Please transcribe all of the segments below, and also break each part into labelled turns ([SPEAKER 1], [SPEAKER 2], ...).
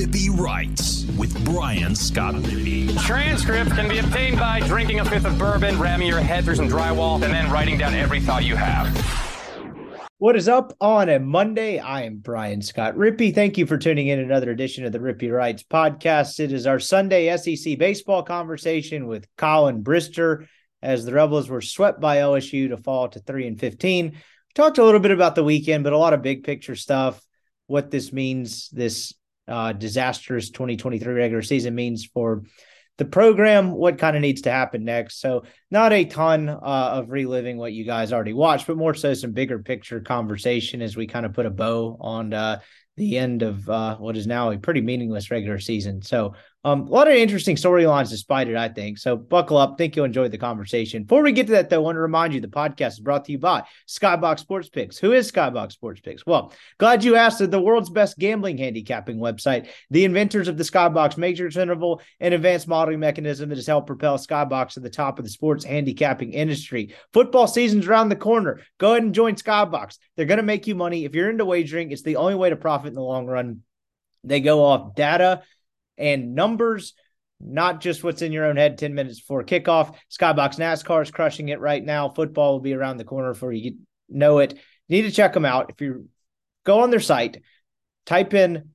[SPEAKER 1] Rippy Writes with Brian Scott Rippey.
[SPEAKER 2] Transcripts can be obtained by drinking a fifth of bourbon, ramming your head through some drywall, and then writing down every thought you have.
[SPEAKER 3] What is up on a Monday? I am Brian Scott Rippey. Thank you for tuning in another edition of the Rippy Writes podcast. It is our Sunday SEC baseball conversation with Collin Brister as the Rebels were swept by LSU to fall to 3 and 15. We talked a little bit about the weekend, but a lot of big picture stuff, what this means, this uh, disastrous 2023 regular season means for the program, what kind of needs to happen next. So, not a ton uh, of reliving what you guys already watched, but more so some bigger picture conversation as we kind of put a bow on uh, the end of uh, what is now a pretty meaningless regular season. So, um, a lot of interesting storylines despite it, I think. So buckle up. Think you'll enjoy the conversation. Before we get to that, though, I want to remind you the podcast is brought to you by Skybox Sports Picks. Who is Skybox Sports Picks? Well, glad you asked. The world's best gambling handicapping website, the inventors of the Skybox matrix interval and advanced modeling mechanism that has helped propel Skybox to the top of the sports handicapping industry. Football season's around the corner. Go ahead and join Skybox. They're going to make you money. If you're into wagering, it's the only way to profit in the long run. They go off data and numbers, not just what's in your own head 10 minutes before kickoff. Skybox NASCAR is crushing it right now. Football will be around the corner before you know it. You need to check them out. If you go on their site, type in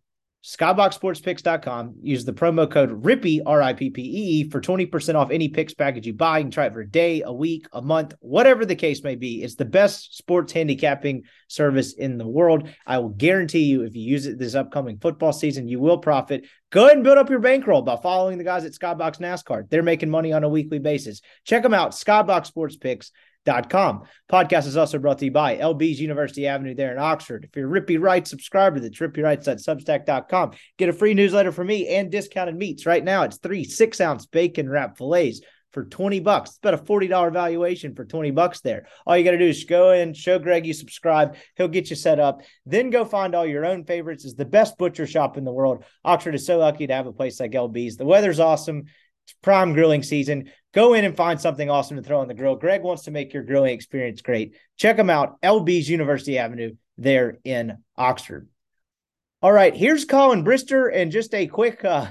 [SPEAKER 3] skyboxsportspicks.com. Use the promo code RIPPY, R I P P E, for 20% off any picks package you buy. You can try it for a day, a week, a month, whatever the case may be. It's the best sports handicapping service in the world. I will guarantee you, if you use it this upcoming football season, you will profit. Go ahead and build up your bankroll by following the guys at Skybox NASCAR. They're making money on a weekly basis. Check them out, Skybox Sports Picks. Com. Podcast is also brought to you by LB's University Avenue there in Oxford. If you're Rippy Writes, subscribe to the rippywrites.substack.com. Get a free newsletter from me and discounted meats. Right now, it's three six ounce bacon wrap fillets for 20 bucks. It's about a $40 valuation for 20 bucks there. All you got to do is go in, show Greg you subscribe. He'll get you set up. Then go find all your own favorites. It's the best butcher shop in the world. Oxford is so lucky to have a place like LB's. The weather's awesome. Prime grilling season. Go in and find something awesome to throw on the grill. Greg wants to make your grilling experience great. Check them out, LB's University Avenue there in Oxford. All right, here's Collin Brister, and just a quick uh,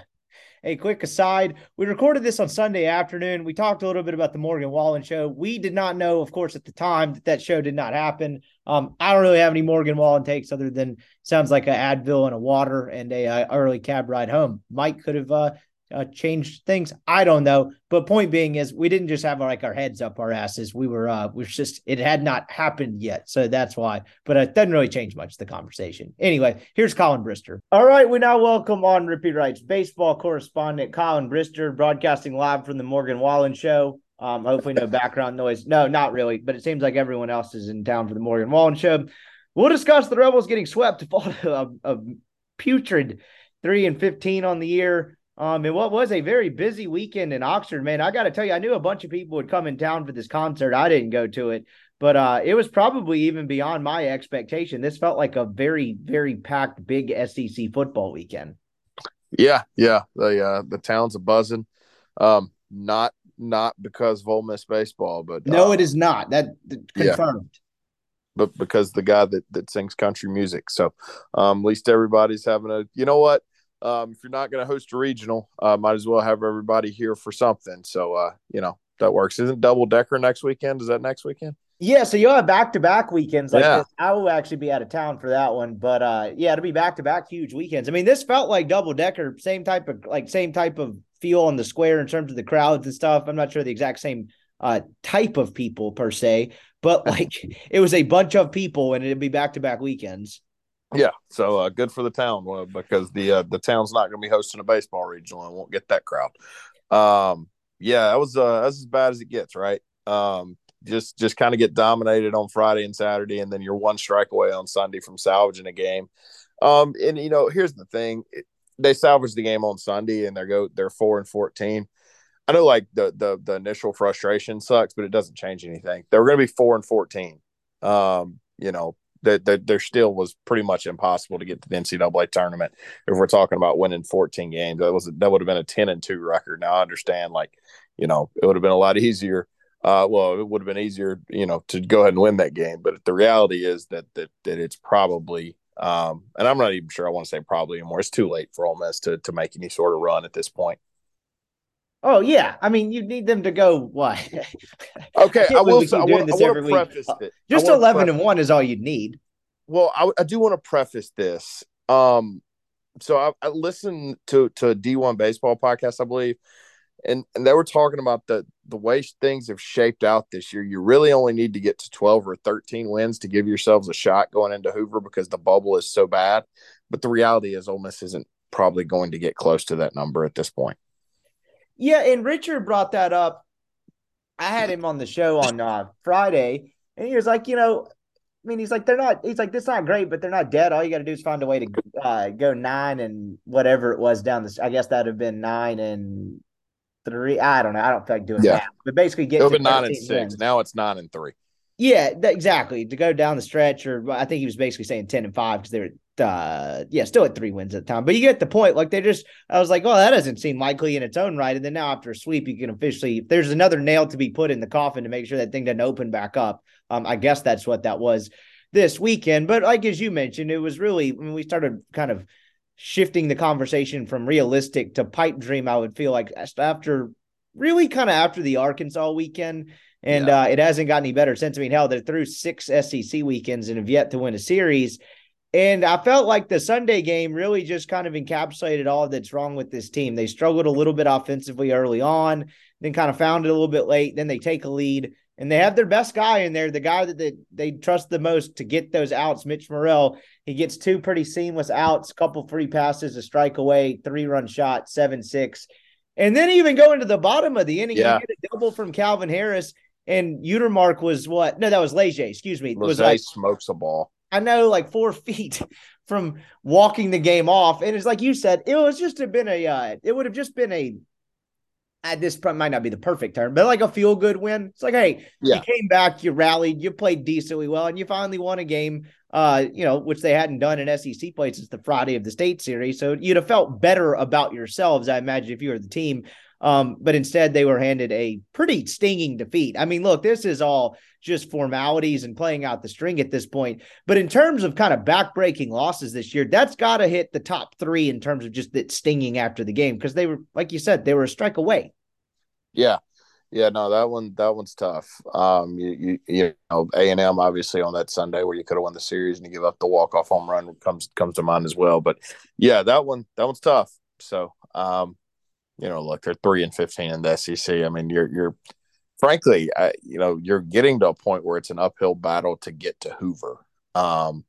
[SPEAKER 3] a quick aside. We recorded this on Sunday afternoon. We talked a little bit about the Morgan Wallen show. We did not know, of course, at the time that that show did not happen. Um, I don't really have any Morgan Wallen takes other than sounds like a Advil and a water and a, a uh, early cab ride home. Mike could have uh, uh, changed things. I don't know, but point being is we didn't just have like our heads up our asses. We were uh we just it had not happened yet, so that's why. But it doesn't really change much the conversation. Anyway, here's Collin Brister. All right, we now welcome on Rippy Writes baseball correspondent Collin Brister, broadcasting live from the Morgan Wallen show. Um, hopefully no background noise. No, not really, but it seems like everyone else is in town for the Morgan Wallen show. We'll discuss the Rebels getting swept to fall to a, a putrid three and fifteen on the year. Um, and what was a very busy weekend in Oxford, man. I got to tell you, I knew a bunch of people would come in town for this concert. I didn't go to it, but uh, it was probably even beyond my expectation. This felt like a very, very packed, big SEC football weekend.
[SPEAKER 4] Yeah, yeah, the uh, the town's a buzzing. Um, not not because of Ole Miss baseball, but
[SPEAKER 3] no, uh, it is not. That confirmed. Yeah.
[SPEAKER 4] But because the guy that that sings country music, so um, at least everybody's having a. You know what? Um, if you're not going to host a regional, uh, might as well have everybody here for something. So, uh, you know, that works. Isn't double decker next weekend? Is that next weekend?
[SPEAKER 3] Yeah, so you'll have back to back weekends like yeah. this. I will actually be out of town for that one, but uh, yeah, it'll be back to back huge weekends. I mean, this felt like double decker, same type of like same type of feel on the square in terms of the crowds and stuff. I'm not sure the exact same uh type of people per se, but like it was a bunch of people and it'd be back to back weekends.
[SPEAKER 4] Yeah, so uh, good for the town uh, because the uh, the town's not going to be hosting a baseball regional and won't get that crowd. Um, yeah, that was uh, that's as bad as it gets, right? Um, just just kind of get dominated on Friday and Saturday, and then you're one strike away on Sunday from salvaging a game. Um, and you know, here's the thing: they salvaged the game on Sunday, and they go they're four and fourteen. I know, like the the the initial frustration sucks, but it doesn't change anything. They were going to be four and fourteen. Um, you know, that, that there still was pretty much impossible to get to the NCAA tournament if we're talking about winning 14 games. That was that would have been a 10 and 2 record. Now I understand like, you know, it would have been a lot easier. Uh, well, it would have been easier, you know, to go ahead and win that game. But the reality is that that that it's probably Um, and I'm not even sure I want to say probably anymore. It's too late for Ole Miss to to make any sort of run at this point.
[SPEAKER 3] Oh yeah, I mean you need them to go what?
[SPEAKER 4] okay, I, I will. Say, I
[SPEAKER 3] want to preface it. Just eleven and one is all you need.
[SPEAKER 4] Well, I, I do want to preface this. Um, so I, I listened to to a D1 baseball podcast, I believe, and and they were talking about the the way things have shaped out this year. You really only need to get to 12 or 13 wins to give yourselves a shot going into Hoover because the bubble is so bad. But the reality is Ole Miss isn't probably going to get close to that number at this point.
[SPEAKER 3] Yeah, and Richard brought that up. I had him on the show on uh, Friday, and he was like, you know, I mean, he's like, they're not. He's like, this not great, but they're not dead. All you got to do is find a way to uh, go nine and whatever it was down the. I guess that'd have been nine and three. I don't know. I don't feel like doing yeah. that. But basically, get
[SPEAKER 4] to nine and six. Wins. Now it's nine and three.
[SPEAKER 3] Yeah, exactly. To go down the stretch, or I think he was basically saying ten and five because they were, uh, yeah, still at three wins at the time. But you get the point. Like they just, I was like, oh, that doesn't seem likely in its own right. And then now after a sweep, you can officially, there's another nail to be put in the coffin to make sure that thing doesn't open back up. Um, I guess that's what that was this weekend. But like as you mentioned, it was really when we started kind of shifting the conversation from realistic to pipe dream. I would feel like after really kind of after the Arkansas weekend and yeah. uh, it hasn't gotten any better since. I mean, hell, they're through six SEC weekends and have yet to win a series. And I felt like the Sunday game really just kind of encapsulated all that's wrong with this team. They struggled a little bit offensively early on, then kind of found it a little bit late. Then they take a lead and they have their best guy in there, the guy that they, they trust the most to get those outs, Mitch Murrell. He gets two pretty seamless outs, couple free passes, a strike away, three run shot, seven six. And then even going to the bottom of the inning, yeah. you get a double from Calvin Harris. And Utermark was what? No, that was Leger. Excuse me.
[SPEAKER 4] was
[SPEAKER 3] like,
[SPEAKER 4] smokes a ball.
[SPEAKER 3] I know, like four feet from walking the game off, and it's like you said, it was just have been a. Uh, it would have just been a. At this point, might not be the perfect term, but like a feel good win. It's like, hey, yeah. you came back, you rallied, you played decently well, and you finally won a game. Uh, you know, which they hadn't done in SEC play since the Friday of the state series. So you'd have felt better about yourselves, I imagine, if you were the team um, but instead, they were handed a pretty stinging defeat. I mean, look, this is all just formalities and playing out the string at this point. But in terms of kind of backbreaking losses this year, that's got to hit the top three in terms of just that stinging after the game because they were, like you said, they were a strike away.
[SPEAKER 4] Yeah. Yeah, no, that one that one's tough. Um, you you, you know A and M obviously on that Sunday where you could have won the series and you give up the walk off home run comes comes to mind as well. But yeah, that one that one's tough. So um, you know, look, they're three and fifteen in the SEC. I mean, you're you're frankly, I, you know, you're getting to a point where it's an uphill battle to get to Hoover. Um,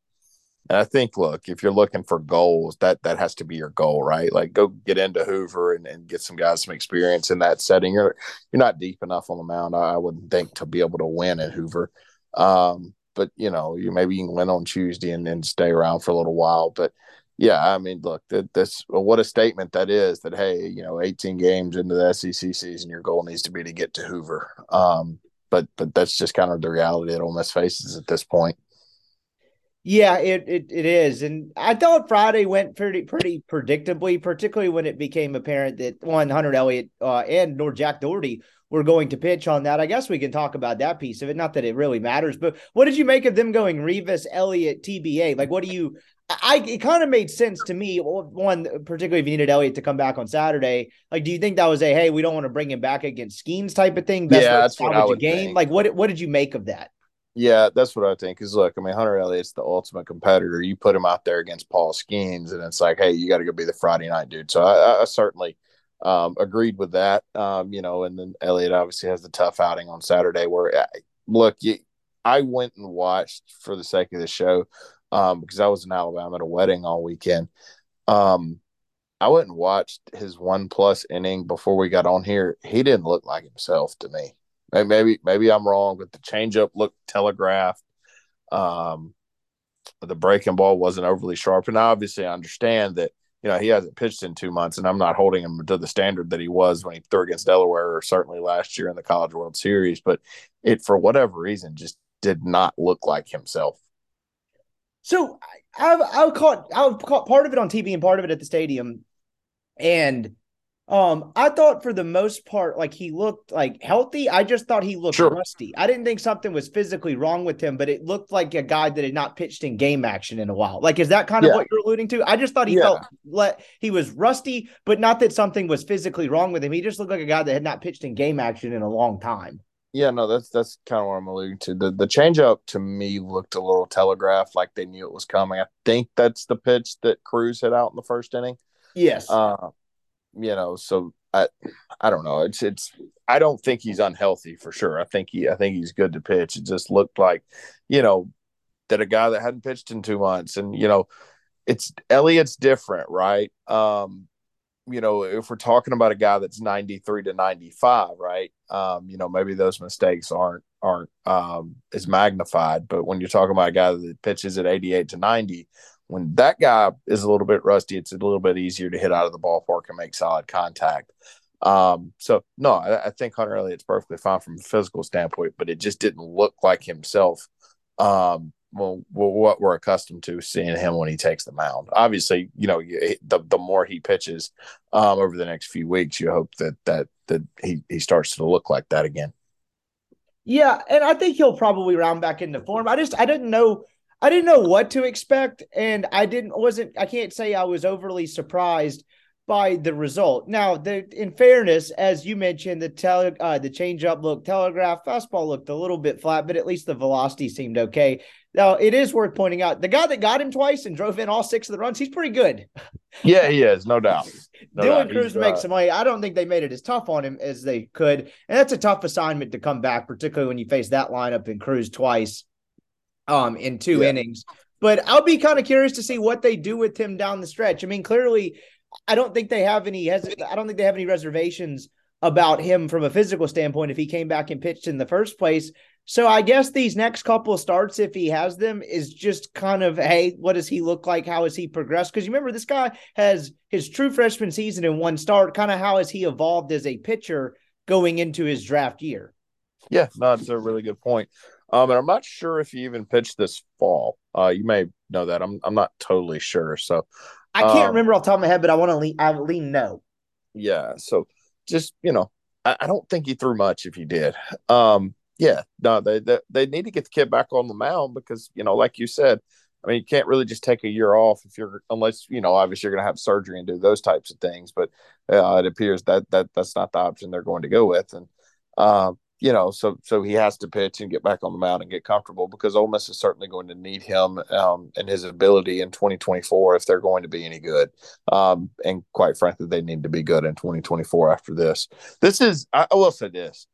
[SPEAKER 4] and I think, look, if you're looking for goals, that that has to be your goal, right? Like, go get into Hoover and, and get some guys some experience in that setting. You're you're not deep enough on the mound, I, wouldn't think, to be able to win at Hoover. Um, but you know, you maybe you can win on Tuesday and then stay around for a little while. But yeah, I mean, look, that, this what a statement that is. That hey, you know, 18 games into the SEC season, your goal needs to be to get to Hoover. Um, but but that's just kind of the reality that Ole Miss faces at this point.
[SPEAKER 3] Yeah, it, it it is, and I thought Friday went pretty pretty predictably, particularly when it became apparent that one Hunter Elliott uh, and nor Jack Doherty were going to pitch on that. I guess we can talk about that piece of it. Not that it really matters, but what did you make of them going Rivas Elliott, TBA? Like, what do you? I it kind of made sense to me. One, particularly if you needed Elliott to come back on Saturday, like, do you think that was a hey, we don't want to bring him back against Skenes type of thing?
[SPEAKER 4] Best yeah, that's what I would game.
[SPEAKER 3] Think. Like, what what did you make of that?
[SPEAKER 4] Yeah, that's what I think. Because look, I mean, Hunter Elliott's the ultimate competitor. You put him out there against Paul Skenes, and it's like, hey, you got to go be the Friday night dude. So I, I certainly um, agreed with that. Um, you know, and then Elliott obviously has the tough outing on Saturday. Where uh, look, you, I went and watched for the sake of the show um, because I was in Alabama at a wedding all weekend. Um, I went and watched his one plus inning before we got on here. He didn't look like himself to me. Maybe maybe I'm wrong, but the changeup looked telegraphed. Um, the breaking ball wasn't overly sharp, and obviously I understand that you know he hasn't pitched in two months, and I'm not holding him to the standard that he was when he threw against Delaware, or certainly last year in the College World Series. But it, for whatever reason, just did not look like himself.
[SPEAKER 3] So I've I've caught I've caught part of it on TV and part of it at the stadium, and Um, I thought for the most part, like he looked like healthy. I just thought he looked
[SPEAKER 4] Sure.
[SPEAKER 3] rusty. I didn't think something was physically wrong with him, but it looked like a guy that had not pitched in game action in a while. Like, is that kind of
[SPEAKER 4] Yeah.
[SPEAKER 3] what you're alluding to? I just thought he
[SPEAKER 4] Yeah.
[SPEAKER 3] felt let he was rusty, but not that something was physically wrong with him. He just looked like a guy that had not pitched in game action in a long time.
[SPEAKER 4] Yeah, no, that's that's kind of what I'm alluding to. The the changeup to me looked a little telegraphed, like they knew it was coming. I think that's the pitch that Crews hit out in the first inning.
[SPEAKER 3] Yes.
[SPEAKER 4] Uh, you know, so I I don't know. It's it's I don't think he's unhealthy for sure. I think he I think he's good to pitch. It just looked like, you know, that a guy that hadn't pitched in two months, and you know, it's Elliott's different, right? Um, you know, if we're talking about a guy that's 93 to 95, right? Um, you know, maybe those mistakes aren't aren't um as magnified, but when you're talking about a guy that pitches at 88 to 90, when that guy is a little bit rusty, it's a little bit easier to hit out of the ballpark and make solid contact. Um, so no, I, I think Hunter Elliott's perfectly fine from a physical standpoint, but it just didn't look like himself. Um, well, what we're accustomed to seeing him when he takes the mound. Obviously, you know, the the more he pitches um, over the next few weeks, you hope that that that he he starts to look like that again.
[SPEAKER 3] Yeah, and I think he'll probably round back into form. I just I didn't know I didn't know what to expect, and I didn't wasn't I can't say I was overly surprised by the result. Now, the in fairness, as you mentioned, the tele uh, the changeup looked telegraph, fastball looked a little bit flat, but at least the velocity seemed okay. Now, it is worth pointing out the guy that got him twice and drove in all six of the runs, he's pretty good.
[SPEAKER 4] Yeah, he is, no doubt. No
[SPEAKER 3] Dylan
[SPEAKER 4] doubt.
[SPEAKER 3] Crews
[SPEAKER 4] He's,
[SPEAKER 3] makes
[SPEAKER 4] uh,
[SPEAKER 3] some money. I don't think they made it as tough on him as they could. And that's a tough assignment to come back, particularly when you face that lineup and Crews twice um in two
[SPEAKER 4] Yeah.
[SPEAKER 3] innings. But I'll be kind of curious to see what they do with him down the stretch. I mean, clearly, I don't think they have any hes- I don't think they have any reservations about him from a physical standpoint if he came back and pitched in the first place. So I guess these next couple starts, if he has them, is just kind of hey, what does he look like? How has he progressed? Because you remember this guy has his true freshman season in one start. Kind of how has he evolved as a pitcher going into his draft year?
[SPEAKER 4] Yeah, no, that's a really good point. Um, and I'm not sure if he even pitched this fall. Uh, you may know that. I'm I'm not totally sure. So
[SPEAKER 3] I can't
[SPEAKER 4] Um,
[SPEAKER 3] remember off the top of my head, but I want to lean. I lean no.
[SPEAKER 4] yeah, so just you know, I, I don't think he threw much if he did. Um, yeah, no, they, they they need to get the kid back on the mound because you know, like you said, I mean, you can't really just take a year off if you're unless you know, obviously you're going to have surgery and do those types of things. But uh, it appears that that that's not the option they're going to go with, and um, you know, so so he has to pitch and get back on the mound and get comfortable because Ole Miss is certainly going to need him um, and his ability in 2024 if they're going to be any good. Um, and quite frankly, they need to be good in 2024 after this. This is I, I will say this.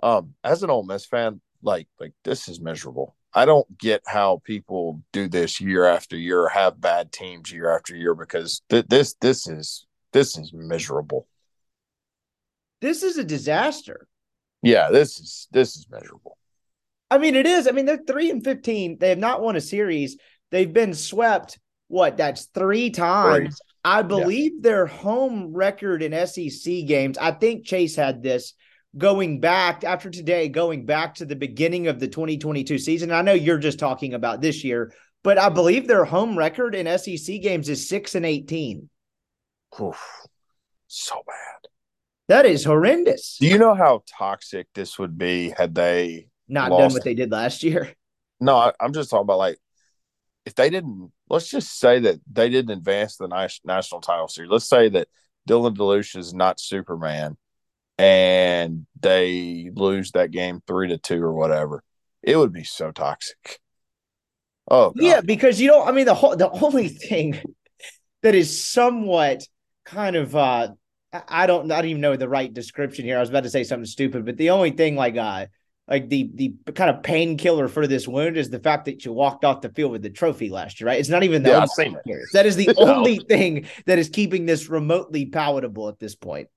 [SPEAKER 4] Um, as an Ole Miss fan, like like this is miserable. I don't get how people do this year after year have bad teams year after year because th- this this is this is miserable.
[SPEAKER 3] This is a disaster.
[SPEAKER 4] Yeah, this is this is miserable.
[SPEAKER 3] I mean, it is. I mean, they're three and fifteen. They have not won a series. They've been swept. What? That's three times. I believe their home record in SEC games. I think Chase had this going back after today, going back to the beginning of the 2022 season. I know you're just talking about this year, but I believe their home record in SEC games is six and 18.
[SPEAKER 4] Oof, so bad.
[SPEAKER 3] That is horrendous.
[SPEAKER 4] Do you know how toxic this would be had they
[SPEAKER 3] Not done what they did last year.
[SPEAKER 4] No, I, I'm just talking about like if they didn't. Let's just say that they didn't advance the nas- national title series. Let's say that Dylan DeLucia is not Superman, and they lose that game three to two or whatever. It would be so toxic. Oh God.
[SPEAKER 3] Yeah, because you don't. I mean, the whole the only thing that is somewhat kind of uh I- don't I don't even know the right description here. I was about to say something stupid, but the only thing like uh like the the kind of painkiller for this wound is the fact that you walked off the field with the trophy last year, right? It's not even the
[SPEAKER 4] Yeah, I've
[SPEAKER 3] only
[SPEAKER 4] seen it.
[SPEAKER 3] thing. That is the
[SPEAKER 4] No.
[SPEAKER 3] only thing that is keeping this remotely palatable at this point.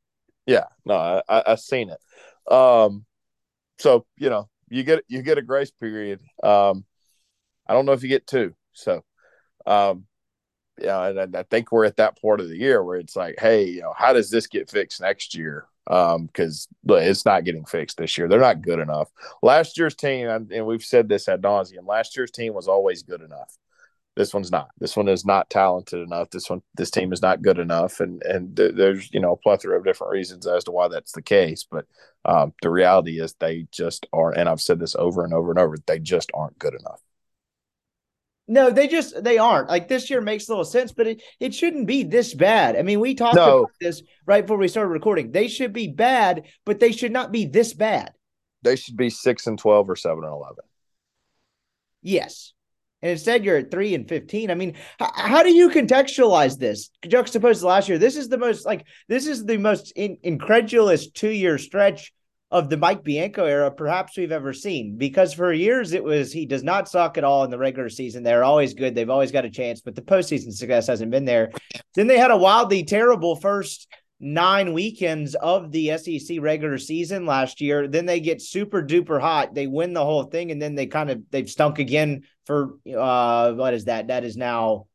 [SPEAKER 4] Yeah, no, I, I I seen it. Um, so you know, you get you get a grace period. Um, I don't know if you get two. So, um, yeah, and I, think we're at that part of the year where it's like, hey, you know, how does this get fixed next year? Um, because it's not getting fixed this year. They're not good enough. Last year's team, and we've said this ad nauseum. Last year's team was always good enough. this one's not. This one is not talented enough. This one, this team is not good enough, and and there's you know a plethora of different reasons as to why that's the case. But um, the reality is they just are, and I've said this over and over and over. They just aren't good enough.
[SPEAKER 3] No, they just they aren't. Like this year makes a little sense, but it, it shouldn't be this bad. I mean, we talked no. about this right before we started recording. They should be bad, but they should not be this bad.
[SPEAKER 4] They should be six and twelve or seven and eleven.
[SPEAKER 3] Yes and instead you're at three and 15. I mean, h- how do you contextualize this juxtaposed to last year? This is the most like this is the most in- incredulous two year stretch of the Mike Bianco era perhaps we've ever seen because for years it was he does not suck at all in the regular season. They're always good. They've always got a chance, but the postseason success hasn't been there. Then they had a wildly terrible first nine weekends of the SEC regular season last year. Then they get super duper hot. They win the whole thing, and then they kind of they've stunk again for uh what is that? That is now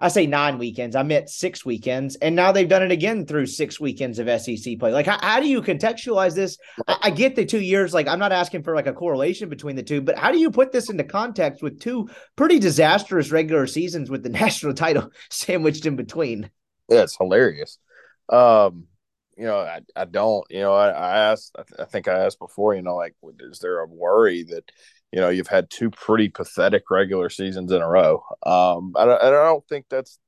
[SPEAKER 3] I say nine weekends. I meant six weekends, and now they've done it again through six weekends of SEC play. Like, how, how do you contextualize this? I, I, get the two years. Like, I'm not asking for like a correlation between the two, but how do you put this into context with two pretty disastrous regular seasons with the national title sandwiched in between?
[SPEAKER 4] Yeah, it's hilarious. Um, you know, I, I don't, you know, I, I asked, I, th- I, think I asked before, you know, like, is there a worry that, you know, you've had two pretty pathetic regular seasons in a row? Um, I don't, I don't think that's,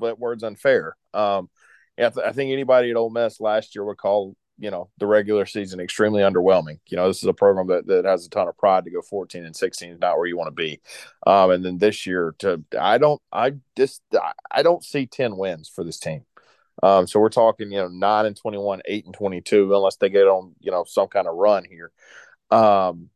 [SPEAKER 4] that word's unfair. Um, I, I think anybody at Ole Miss last year would call, you know, the regular season extremely underwhelming. You know, this is a program that, that has a ton of pride to go 14 and 16 is not where you want to be. Um, and then this year to, I don't, I just, I don't see 10 wins for this team. Um, so we're talking, you know, nine and 21, eight and 22, unless they get on, you know, some kind of run here. Um,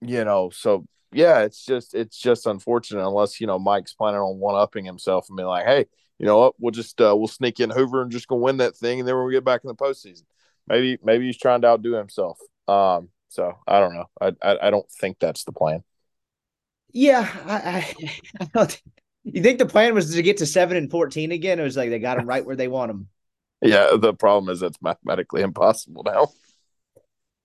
[SPEAKER 4] you know, so yeah, it's just, it's just unfortunate unless, you know, Mike's planning on one upping himself and being like, Hey, you know what, we'll just, uh, we'll sneak in Hoover and just go win that thing. And then when we get back in the postseason, maybe, maybe he's trying to outdo himself. Um, so I don't know. I, I, I don't think that's the plan.
[SPEAKER 3] Yeah, I, I, I don't. You think the plan was to get to seven and fourteen again? It was like they got them right where they want them.
[SPEAKER 4] Yeah, the problem is it's mathematically impossible now.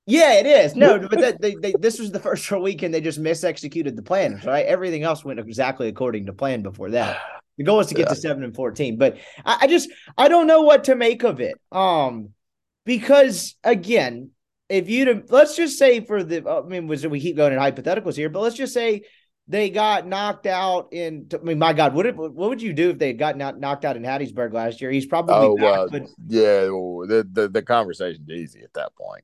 [SPEAKER 3] Yeah, it is. No, but that, they, they, this was the first full weekend they just misexecuted the plan. Right, everything else went exactly according to plan before that. The goal was to get yeah. to seven and fourteen, but I, I just I don't know what to make of it. Um, because again, if you let's just say for the I mean, was we keep going in hypotheticals here, but let's just say they got knocked out in. I mean, my God, what it, what would you do if they had gotten knocked out in Hattiesburg last year? He's probably oh, back, uh, but...
[SPEAKER 4] yeah. Well, the, the the conversation's easy at that point.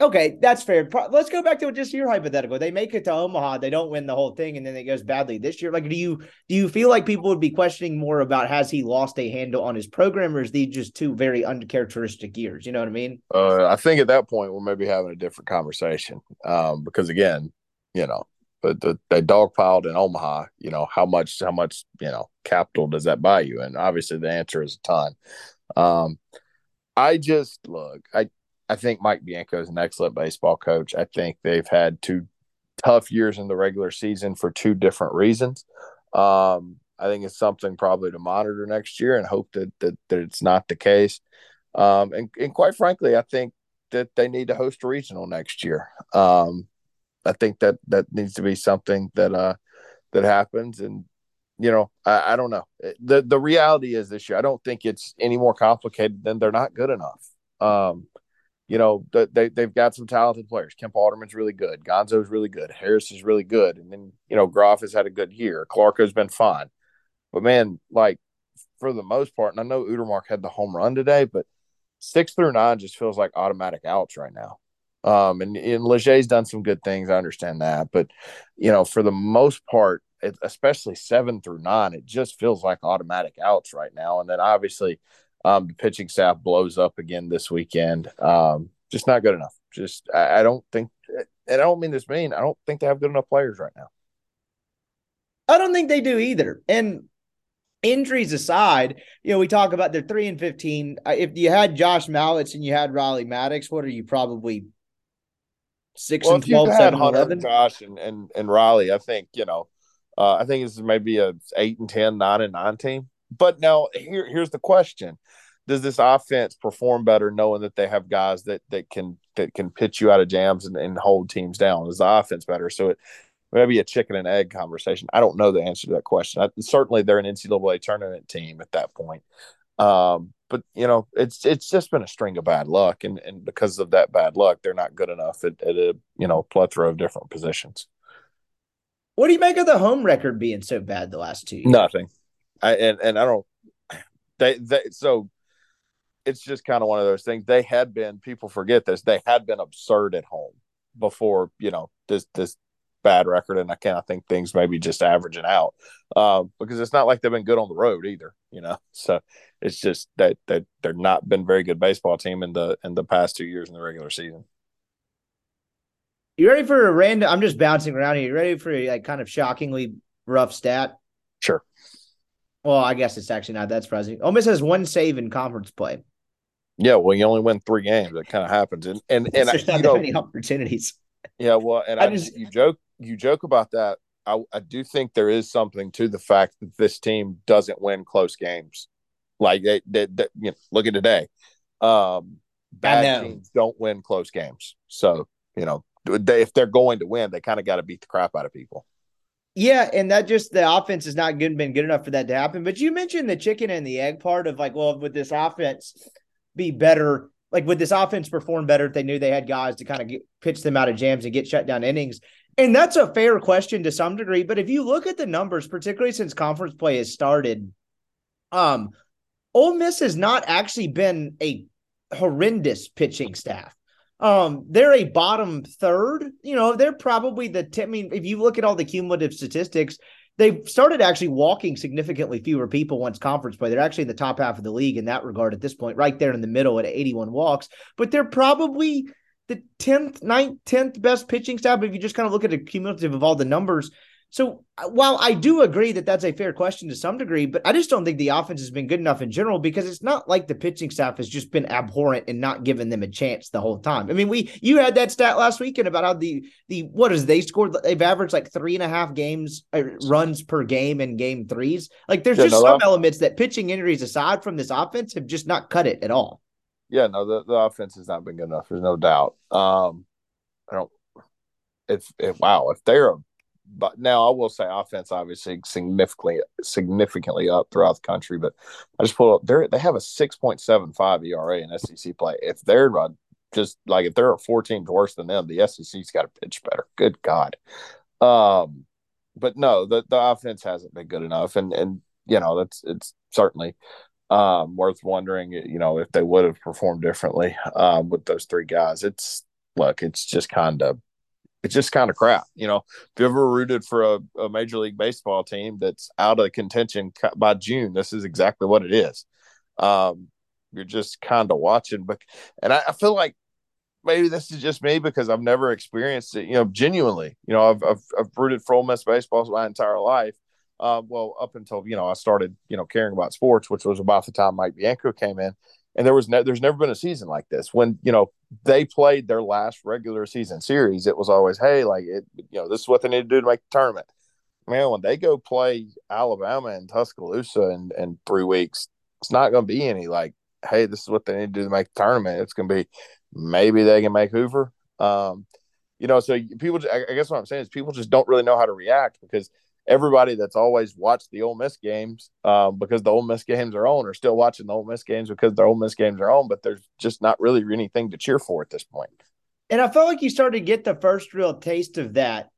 [SPEAKER 3] Okay, that's fair. Let's go back to just your hypothetical. They make it to Omaha, they don't win the whole thing, and then it goes badly this year. Like, do you do you feel like people would be questioning more about has he lost a handle on his program, or is these just two very uncharacteristic years? You know what I mean?
[SPEAKER 4] Uh, I think at that point we're maybe having a different conversation um, because again, you know, but the, they dogpiled in Omaha. You know how much how much you know capital does that buy you? And obviously the answer is a ton. Um, I just look. I I think Mike Bianco is an excellent baseball coach. I think they've had two tough years in the regular season for two different reasons. Um, I think it's something probably to monitor next year and hope that that, that it's not the case. Um, and, and quite frankly, I think that they need to host a regional next year. Um, I think that that needs to be something that uh that happens and you know I, I don't know the the reality is this year I don't think it's any more complicated than they're not good enough um you know they they've got some talented players. Kemp Alderman's really good. Gonzo's really good. Harris is really good. And then you know Groff has had a good year. Calarco's been fine. But man like for the most part and I know Utermark had the home run today but six through nine just feels like automatic outs right now. Um, and, and Leger's done some good things. I understand that. But, you know, for the most part, it, especially seven through nine, it just feels like automatic outs right now. And then obviously, um, the pitching staff blows up again this weekend. Um, just not good enough. Just, I, I don't think, and I don't mean this mean, I don't think they have good enough players right now.
[SPEAKER 3] I don't think they do either. And injuries aside, you know, we talk about they're three and 15. If you had Josh Mallitz and you had Riley Maddox, what are you probably six well, and 12, seven, Hunter, 11.
[SPEAKER 4] Josh and, and, and Riley, I think, you know, uh, I think it's maybe a eight and 10, nine and nine team. But now here, here's the question. Does this offense perform better knowing that they have guys that, that can that can pitch you out of jams and, and hold teams down? Is the offense better? So it maybe a chicken and egg conversation. I don't know the answer to that question. I, certainly, they're an NCAA tournament team at that point. Um, but you know, it's it's just been a string of bad luck, and and because of that bad luck, they're not good enough at, at a you know plethora of different positions.
[SPEAKER 3] What do you make of the home record being so bad the last two years?
[SPEAKER 4] Nothing. I and and I don't. They they so it's just kind of one of those things. They had been people forget this. They had been absurd at home before you know this this bad record, and I kind of think things maybe just averaging out uh, because it's not like they've been good on the road either. You know, so it's just that that they're not been very good baseball team in the in the past two years in the regular season.
[SPEAKER 3] You ready for a random? I'm just bouncing around here. You ready for a like kind of shockingly rough stat?
[SPEAKER 4] Sure.
[SPEAKER 3] Well, I guess it's actually not that surprising. Ole Miss has one save in conference play.
[SPEAKER 4] Yeah, well, you only win three games. That kind of happens, and and and
[SPEAKER 3] there's not that many opportunities.
[SPEAKER 4] Yeah, well, and I, I just you joke you joke about that. I, I do think there is something to the fact that this team doesn't win close games. Like they, they, they you know, look at today. Um, bad teams don't win close games. So you know, they, if they're going to win, they kind of got to beat the crap out of people.
[SPEAKER 3] Yeah, and that just the offense has not good, been good enough for that to happen. But you mentioned the chicken and the egg part of like, well, would this offense be better? Like, would this offense perform better if they knew they had guys to kind of get, pitch them out of jams and get shut down innings? And that's a fair question to some degree. But if you look at the numbers, particularly since conference play has started, um, Ole Miss has not actually been a horrendous pitching staff. Um, they're a bottom third. You know, they're probably the. T- I mean, if you look at all the cumulative statistics, they've started actually walking significantly fewer people once conference play. They're actually in the top half of the league in that regard at this point, right there in the middle at 81 walks. But they're probably the 10th, 9th, 10th best pitching staff. If you just kind of look at the cumulative of all the numbers, so uh, while I do agree that that's a fair question to some degree, but I just don't think the offense has been good enough in general because it's not like the pitching staff has just been abhorrent and not giving them a chance the whole time. I mean, we you had that stat last weekend about how the the what is they scored they've averaged like three and a half games uh, runs per game in game threes. Like there's yeah, just no, some elements that pitching injuries aside from this offense have just not cut it at all.
[SPEAKER 4] Yeah, no, the, the offense has not been good enough. There's no doubt. Um, I don't. If, if wow, if they're a but now I will say offense obviously significantly significantly up throughout the country. But I just pulled up they they have a six point seven five ERA in SEC play. If they're just like if there are four teams worse than them, the SEC's got to pitch better. Good God. Um, but no, the the offense hasn't been good enough, and and you know that's it's certainly um, worth wondering. You know if they would have performed differently um, with those three guys. It's look, it's just kind of it's just kind of crap. You know, if you ever rooted for a, a, major league baseball team that's out of contention by June, this is exactly what it is. Um, you're just kind of watching, but and I, I, feel like maybe this is just me because I've never experienced it. You know, genuinely. You know, I've I've, I've rooted for Ole Miss baseball my entire life. Uh, well, up until you know I started you know caring about sports, which was about the time Mike Bianco came in and there was ne- there's never been a season like this. When you know they played their last regular season series it was always hey like it you know this is what they need to do to make the tournament. Man when they go play alabama and tuscaloosa in, in three weeks it's not going to be any like hey this is what they need to do to make the tournament. It's going to be maybe they can make hoover. Um you know so people i guess what i'm saying is people just don't really know how to react because everybody that's always watched the Ole Miss games um, because the Ole Miss games are on, are still watching the Ole Miss games because the Ole Miss games are on, but there's just not really anything to cheer for at this point.
[SPEAKER 3] And I felt like you started to get the first real taste of that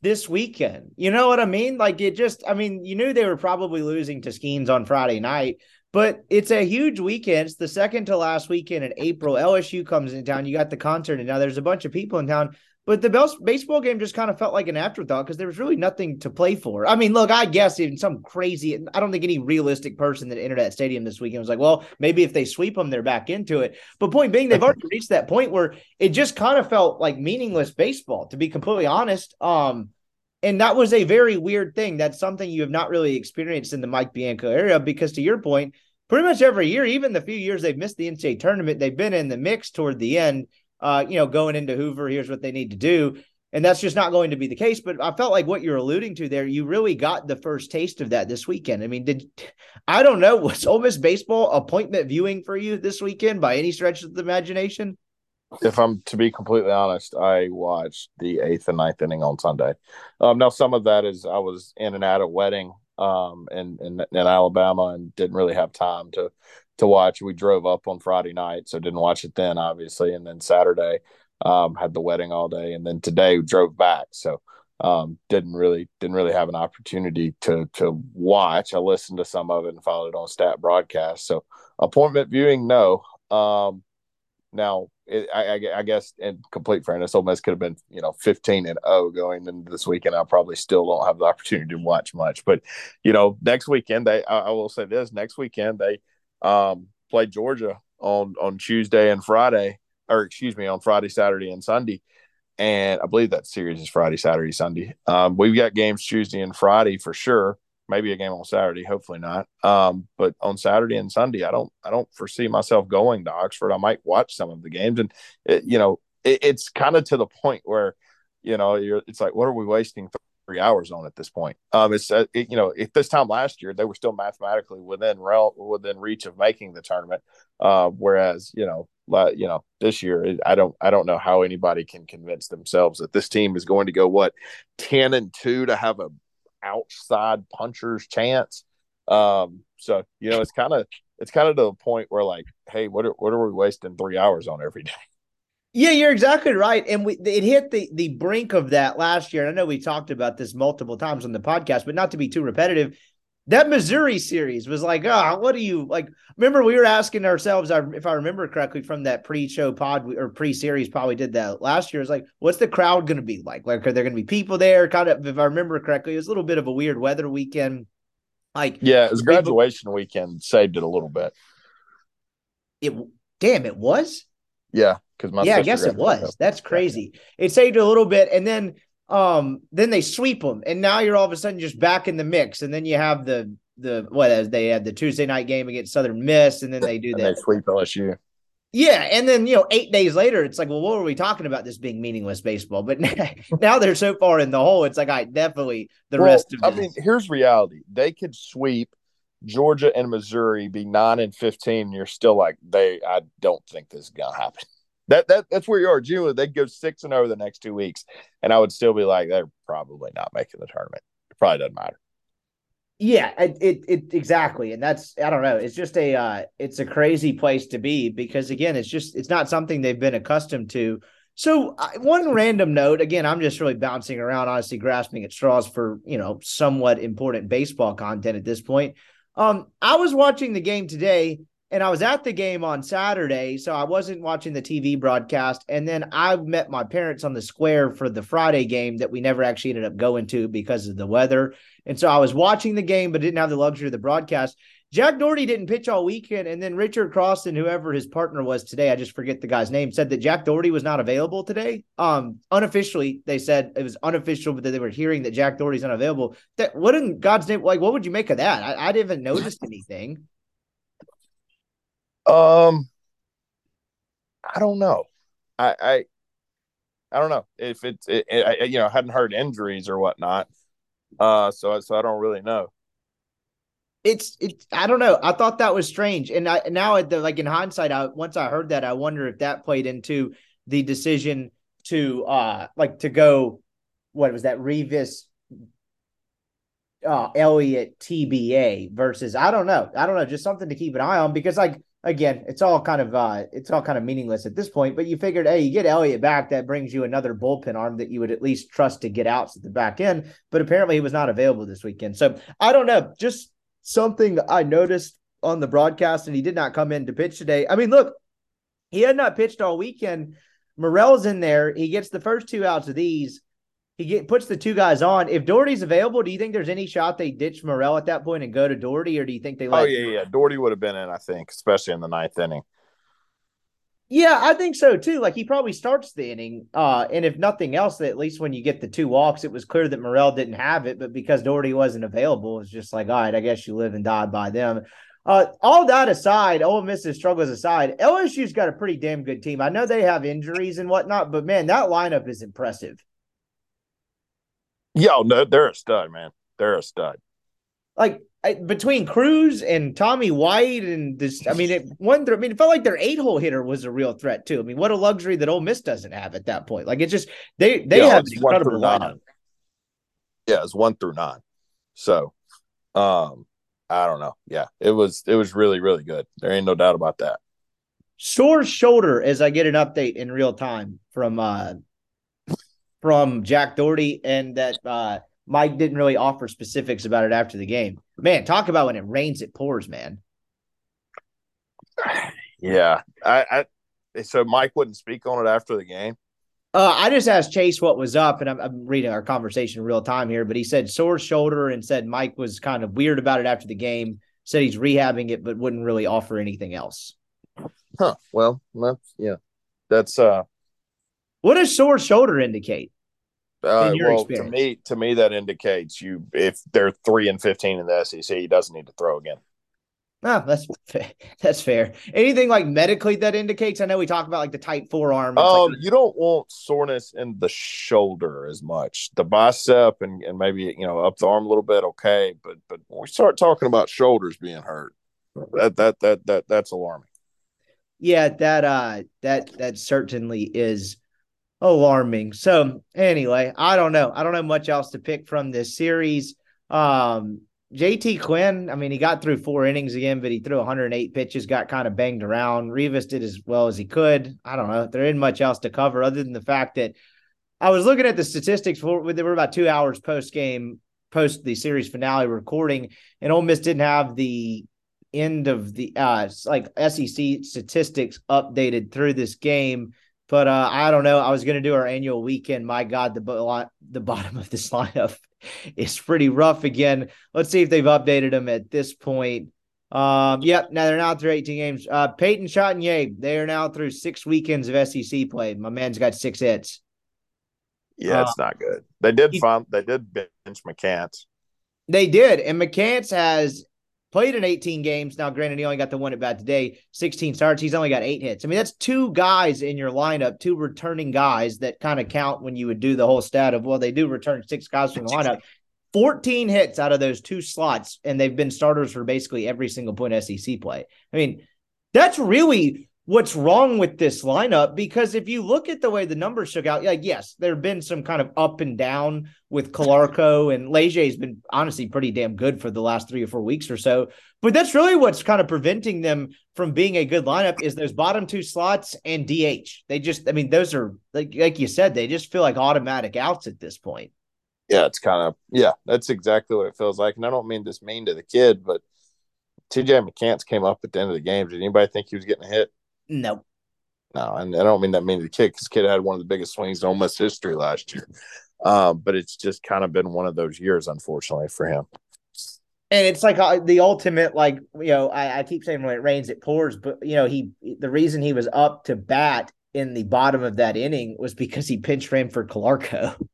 [SPEAKER 3] this weekend. You know what I mean? Like it just, I mean, you knew they were probably losing to Skenes on Friday night, but it's a huge weekend. It's the second to last weekend in April. LSU comes in town. You got the concert, and now there's a bunch of people in town. But the baseball game just kind of felt like an afterthought because there was really nothing to play for. I mean, look, I guess in some crazy, I don't think any realistic person that entered that stadium this weekend was like, well, maybe if they sweep them, they're back into it. But point being, they've already reached that point where it just kind of felt like meaningless baseball, to be completely honest. Um, and that was a very weird thing. That's something you have not really experienced in the Mike Bianco area because, to your point, pretty much every year, even the few years they've missed the NCAA tournament, they've been in the mix toward the end uh, you know, going into Hoover, here's what they need to do. And that's just not going to be the case. But I felt like what you're alluding to there, you really got the first taste of that this weekend. I mean, did I don't know, was Ole Miss baseball appointment viewing for you this weekend by any stretch of the imagination?
[SPEAKER 4] If I'm to be completely honest, I watched the eighth and ninth inning on Sunday. Um, now some of that is I was in and out of wedding um in, in in Alabama and didn't really have time to to watch. We drove up on Friday night, so didn't watch it then, obviously. And then Saturday, um, had the wedding all day, and then today drove back. So um, didn't really didn't really have an opportunity to to watch. I listened to some of it and followed it on stat broadcast. So appointment viewing, no. Um, now it, I, I, guess in complete fairness, Ole Miss could have been you know 15 and 0 going into this weekend. I probably still don't have the opportunity to watch much, but you know next weekend they I, I will say this next weekend they um, play Georgia on on Tuesday and Friday, or excuse me, on Friday, Saturday, and Sunday. And I believe that series is Friday, Saturday, Sunday. Um, we've got games Tuesday and Friday for sure. Maybe a game on Saturday, hopefully not. Um, but on Saturday and Sunday, I don't, I don't foresee myself going to Oxford. I might watch some of the games, and it, you know, it, it's kind of to the point where, you know, it's like, what are we wasting three hours on at this point. Um, it's uh, it, you know, at this time last year they were still mathematically within rel- within reach of making the tournament, uh, whereas you know, you know, this year I don't I don't know how anybody can convince themselves that this team is going to go what ten and two to have a outside puncher's chance. Um, so you know, it's kind of it's kind of to the point where like, hey, what are, what are we wasting three hours on every day?
[SPEAKER 3] Yeah, you're exactly right. And we it hit the the brink of that last year. And I know we talked about this multiple times on the podcast, but not to be too repetitive. That Missouri series was like, oh, what do you like? Remember, we were asking ourselves, if I remember correctly, from that pre-show pod or pre-series, probably did that last year. It's like, what's the crowd going to be like? Like, are there going to be people there? Kind of, if I remember correctly, it was a little bit of a weird weather weekend. Like,
[SPEAKER 4] yeah, it was graduation weekend, saved it a little bit.
[SPEAKER 3] It damn, it was.
[SPEAKER 4] Yeah, because
[SPEAKER 3] my yeah, I guess it was. That's crazy. Yeah. It saved a little bit, and then um then they sweep them, and now you're all of a sudden just back in the mix, and then you have the the what they had the Tuesday night game against Southern Miss, and then they do that
[SPEAKER 4] they sweep LSU.
[SPEAKER 3] Yeah, and then you know, eight days later, it's like, well, what were we talking about? This being meaningless baseball, but now they're so far in the hole. It's like, I definitely the well, rest of.
[SPEAKER 4] I mean, here's reality: they could sweep Georgia and Missouri, be nine and fifteen. and you're still like, they. I don't think this is gonna happen. That that that's where you are. June they'd go six and over the next two weeks, and I would still be like, they're probably not making the tournament. It probably doesn't matter.
[SPEAKER 3] Yeah, it, it, it exactly, and that's I don't know. It's just a uh, it's a crazy place to be because again, it's just it's not something they've been accustomed to. So uh, one random note, again, I'm just really bouncing around, honestly, grasping at straws for you know somewhat important baseball content at this point. Um, I was watching the game today and I was at the game on Saturday, so I wasn't watching the TV broadcast. And then I met my parents on the square for the Friday game that we never actually ended up going to because of the weather. And so I was watching the game, but didn't have the luxury of the broadcast. Jack Doherty didn't pitch all weekend, and then Richard Cross and whoever his partner was today, I just forget the guy's name, said that Jack Doherty was not available today. Um, unofficially, they said it was unofficial, but they were hearing that Jack Doherty's unavailable. That what in God's name? Like, what would you make of that? I, I didn't even notice anything.
[SPEAKER 4] Um, I don't know. I I, I don't know if it's it, it, you know hadn't heard injuries or whatnot. Uh, so so I don't really know.
[SPEAKER 3] It's it. I don't know. I thought that was strange, and I now at the like in hindsight, I once I heard that, I wonder if that played into the decision to uh like to go. What was that? Rivas uh Elliott TBA versus I don't know. I don't know. Just something to keep an eye on because like again, it's all kind of uh it's all kind of meaningless at this point. But you figured, hey, you get Elliott back, that brings you another bullpen arm that you would at least trust to get outs at the back end. But apparently he was not available this weekend. So I don't know. Just something I noticed on the broadcast, and he did not come in to pitch today. I mean, look, he had not pitched all weekend. Murrell's in there. He gets the first two outs of these he get, puts the two guys on. If Doherty's available, do you think there's any shot they ditch Murrell at that point and go to Doherty, or do you think they? Let
[SPEAKER 4] oh yeah, yeah. Doherty would have been in, I think, especially in the ninth inning.
[SPEAKER 3] Yeah, I think so too. Like he probably starts the inning, uh, and if nothing else, at least when you get the two walks, it was clear that Murrell didn't have it, but because Doherty wasn't available, it's just like, all right, I guess you live and die by them. Uh, all that aside, Ole Miss's struggles aside, LSU's got a pretty damn good team. I know they have injuries and whatnot, but man, that lineup is impressive.
[SPEAKER 4] Yeah, no, they're a stud, man. They're a stud.
[SPEAKER 3] Like I, between Crews and Tommy White and this, I mean, it one. Through I mean, it felt like their eight hole hitter was a real threat too. I mean, what a luxury that Ole Miss doesn't have at that point. Like it's just they they
[SPEAKER 4] Yeah,
[SPEAKER 3] have an incredible lineup.
[SPEAKER 4] nine. Yeah, it's one through nine. So, um, I don't know. Yeah, it was it was really really good. There ain't no doubt about that.
[SPEAKER 3] sore shoulder as I get an update in real time from uh from Jack Doherty and that uh Mike didn't really offer specifics about it after the game. Man, talk about when it rains, it pours, man.
[SPEAKER 4] Yeah, I, I so Mike wouldn't speak on it after the game.
[SPEAKER 3] Uh, I just asked Chase what was up, and I'm, I'm reading our conversation in real time here. But he said sore shoulder and said Mike was kind of weird about it after the game. Said he's rehabbing it, but wouldn't really offer anything else.
[SPEAKER 4] Huh. Well, that's yeah. That's uh,
[SPEAKER 3] What does sore shoulder indicate?
[SPEAKER 4] uh
[SPEAKER 3] In
[SPEAKER 4] well to me to me that indicates you if they're three and fifteen in the SEC, he doesn't need to throw again.
[SPEAKER 3] Ah, that's fa- that's fair. Anything like medically that indicates? I know we talk about like the tight forearm.
[SPEAKER 4] Um,
[SPEAKER 3] like-
[SPEAKER 4] you don't want soreness in the shoulder as much. The bicep and, and maybe you know up the arm a little bit, okay. But but when we start talking about shoulders being hurt, that that that that that's alarming.
[SPEAKER 3] yeah, that uh, that that certainly is alarming. So anyway, I don't know. I don't have much else to pick from this series. Um, JT Quinn, I mean, he got through four innings again, but he threw 108 pitches, got kind of banged around. Rivas did as well as he could. I don't know. There isn't much else to cover other than the fact that I was looking at the statistics for they were about two hours post game, post the series finale recording, and Ole Miss didn't have the end of the uh like SEC statistics updated through this game. But uh I don't know. I was going to do our annual weekend. My God, the the bottom of this lineup is pretty rough again. Let's see if they've updated them at this point. Um, yep. Now they're now through 18 games. Uh, Peyton Chatagnier, they are now through six weekends of SEC play. My man's got six hits.
[SPEAKER 4] Yeah,
[SPEAKER 3] Uh,
[SPEAKER 4] it's not good. They did
[SPEAKER 3] he-
[SPEAKER 4] find they did bench McCants.
[SPEAKER 3] They did. And McCants has played in 18 games. Now, granted, he only got the one at bat today, 16 starts. He's only got eight hits. I mean, that's two guys in your lineup, two returning guys that kind of count when you would do the whole stat of, well, they do return six guys from the lineup. 14 hits out of those two slots, and they've been starters for basically every single point SEC play. I mean, that's really what's wrong with this lineup because if you look at the way the numbers shook out, like yes, there have been some kind of up and down with Calarco and Leger has been honestly pretty damn good for the last three or four weeks or so. But that's really what's kind of preventing them from being a good lineup is those bottom two slots and DH. They just, I mean, those are like like you said, they just feel like automatic outs at this point.
[SPEAKER 4] Yeah, it's kind of yeah, that's exactly what it feels like. And I don't mean this mean to the kid, but TJ McCants came up at the end of the game. Did anybody think he was getting hit?
[SPEAKER 3] No.
[SPEAKER 4] No, and I don't mean that mean to the kid because kid had one of the biggest swings in almost history last year. Um, but it's just kind of been one of those years, unfortunately, for him.
[SPEAKER 3] And it's like uh, the ultimate, like you know, I, I keep saying when it rains, it pours. But you know, he the reason he was up to bat in the bottom of that inning was because he pinch ran for Calarco.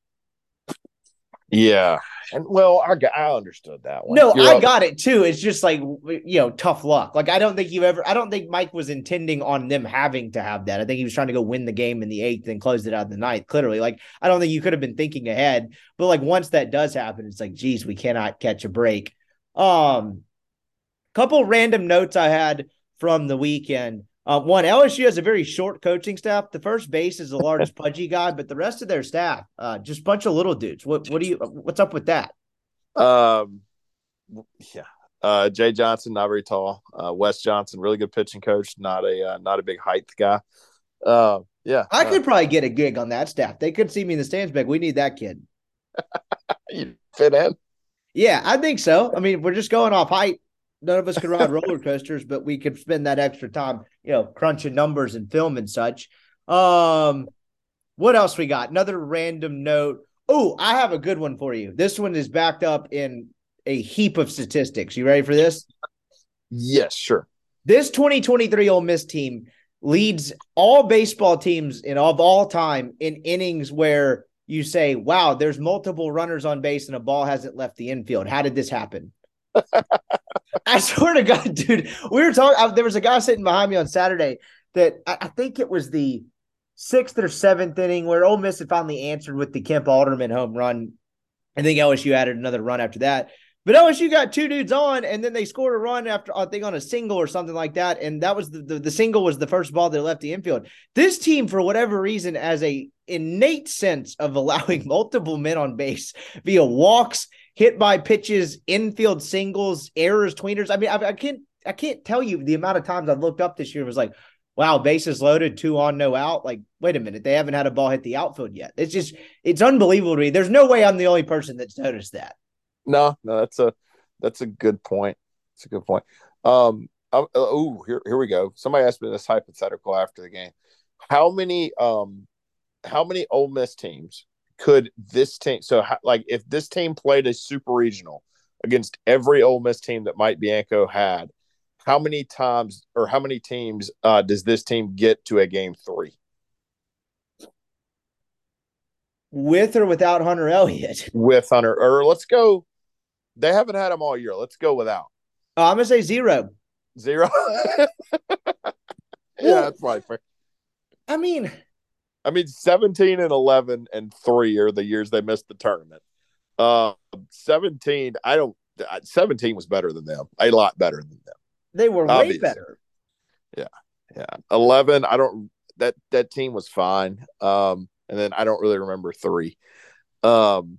[SPEAKER 4] Yeah, and well, I got, I understood that one.
[SPEAKER 3] No,
[SPEAKER 4] You're
[SPEAKER 3] I
[SPEAKER 4] up-
[SPEAKER 3] got it too. It's just like you know, tough luck. Like I don't think you ever. I don't think Mike was intending on them having to have that. I think he was trying to go win the game in the eighth and close it out in the ninth. Clearly, like I don't think you could have been thinking ahead. But like once that does happen, it's like, geez, we cannot catch a break. Um, couple random notes I had from the weekend. Uh, one, LSU has a very short coaching staff. The first base is the largest pudgy guy, but the rest of their staff, uh, just bunch of little dudes. What what do you? What's up with that?
[SPEAKER 4] Um, yeah. Uh, Jay Johnson, not very tall. Uh, Wes Johnson, really good pitching coach. Not a uh, not a big height guy. Uh, yeah,
[SPEAKER 3] I
[SPEAKER 4] uh,
[SPEAKER 3] could probably get a gig on that staff. They could see me in the stands back. We need that kid.
[SPEAKER 4] you fit in.
[SPEAKER 3] Yeah, I think so. I mean, we're just going off height. None of us could ride roller coasters, but we could spend that extra time, you know, crunching numbers and film and such. Um, what else we got? Another random note. Oh, I have a good one for you. This one is backed up in a heap of statistics. You ready for this?
[SPEAKER 4] Yes, sure.
[SPEAKER 3] This 2023 Ole Miss team leads all baseball teams in of all time in innings where you say, "Wow, there's multiple runners on base and a ball hasn't left the infield." How did this happen? I swear to God, dude, we were talking. There was a guy sitting behind me on Saturday that I, I think it was the sixth or seventh inning where Ole Miss had finally answered with the Kemp Alderman home run. I think LSU added another run after that. But LSU got two dudes on, and then they scored a run after I think on a single or something like that, and that was the the, the single was the first ball that left the infield. This team, for whatever reason, has a innate sense of allowing multiple men on base via walks, hit by pitches, infield singles, errors, tweeners. I mean, I, I can't I can't tell you the amount of times I've looked up this year. Was like, wow, bases loaded, two on, no out. Like, wait a minute, they haven't had a ball hit the outfield yet. It's just it's unbelievable to me. There's no way I'm the only person that's noticed that.
[SPEAKER 4] No, no, that's a that's a good point. It's a good point. Um, oh, here here we go. Somebody asked me this hypothetical after the game. How many um, how many Ole Miss teams could this team? So, like, if this team played a super regional against every Ole Miss team that Mike Bianco had, how many times or how many teams uh, does this team get to a game three?
[SPEAKER 3] With or without Hunter Elliott?
[SPEAKER 4] With Hunter, or let's go they haven't had them all year. Let's go without.
[SPEAKER 3] Uh, I'm gonna say zero.
[SPEAKER 4] Zero. yeah, that's right.
[SPEAKER 3] I mean,
[SPEAKER 4] I mean, 17 and 11 and three are the years they missed the tournament. Uh, 17, I don't. 17 was better than them. A lot better than them.
[SPEAKER 3] They were Obviously. way better.
[SPEAKER 4] Yeah, yeah. 11, I don't. That that team was fine. Um, and then I don't really remember three. Um,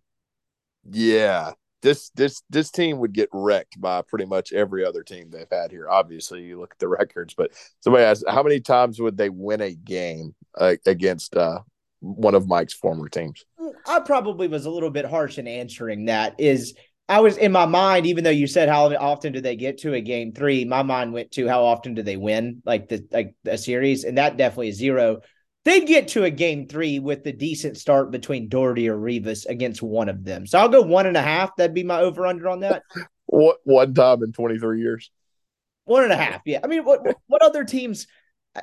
[SPEAKER 4] yeah, this this this team would get wrecked by pretty much every other team they've had here. Obviously, you look at the records, but somebody asked how many times would they win a game uh, against uh, one of Mike's former teams?
[SPEAKER 3] I probably was a little bit harsh in answering that. Is I was in my mind, even though you said how often do they get to a game three, my mind went to how often do they win like the like a series, and that definitely is zero they'd get to a game three with the decent start between Dougherty or Rivas against one of them. So I'll go one and a half. That'd be my over under on that.
[SPEAKER 4] What one time in 23 years?
[SPEAKER 3] One and a half. Yeah. I mean, what what other teams?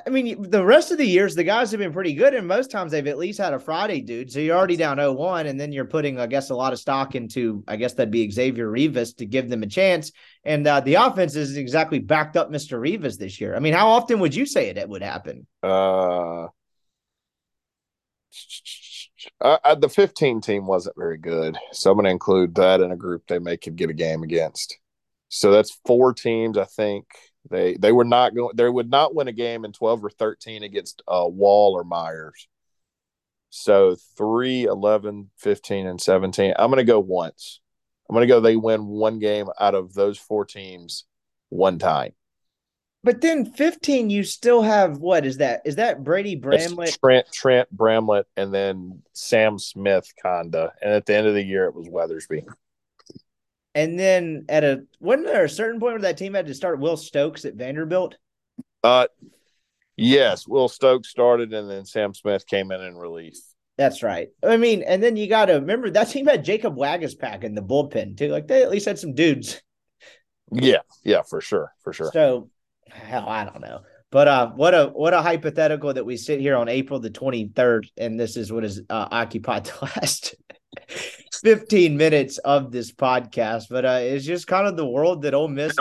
[SPEAKER 3] I mean, the rest of the years, the guys have been pretty good, and most times they've at least had a Friday dude. So you're already down 0 1, and then you're putting, I guess, a lot of stock into, I guess that'd be Xavier Rivas to give them a chance. And uh, the offense is exactly backed up Mr. Rivas this year. I mean, how often would you say it, it would happen?
[SPEAKER 4] Uh, the 15 team wasn't very good. So I'm going to include that in a group they may could get a game against. So that's four teams. I think they they were not going. They would not win a game in 12 or 13 against uh, Wahl or Mayers. So 3, 11, 15, and 17. I'm going to go once. I'm going to go. They win one game out of those four teams one time.
[SPEAKER 3] But then 15, you still have what is that? Is that Brady Bramlett?
[SPEAKER 4] Trent, Trent Bramlett, and then Sam Smith, Conda. And at the end of the year, it was Weathersby.
[SPEAKER 3] And then at a wasn't there a certain point where that team had to start Will Stokes at Vanderbilt?
[SPEAKER 4] Uh yes, Will Stokes started and then Sam Smith came in and relief.
[SPEAKER 3] That's right. I mean, and then you gotta remember that team had Jacob Waguespack in the bullpen too. Like they at least had some dudes.
[SPEAKER 4] Yeah, yeah, for sure. For sure.
[SPEAKER 3] So hell, I don't know. But uh, what a what a hypothetical that we sit here on April the 23rd, and this is what has uh, occupied the last 15 minutes of this podcast. But uh, it's just kind of the world that Ole Miss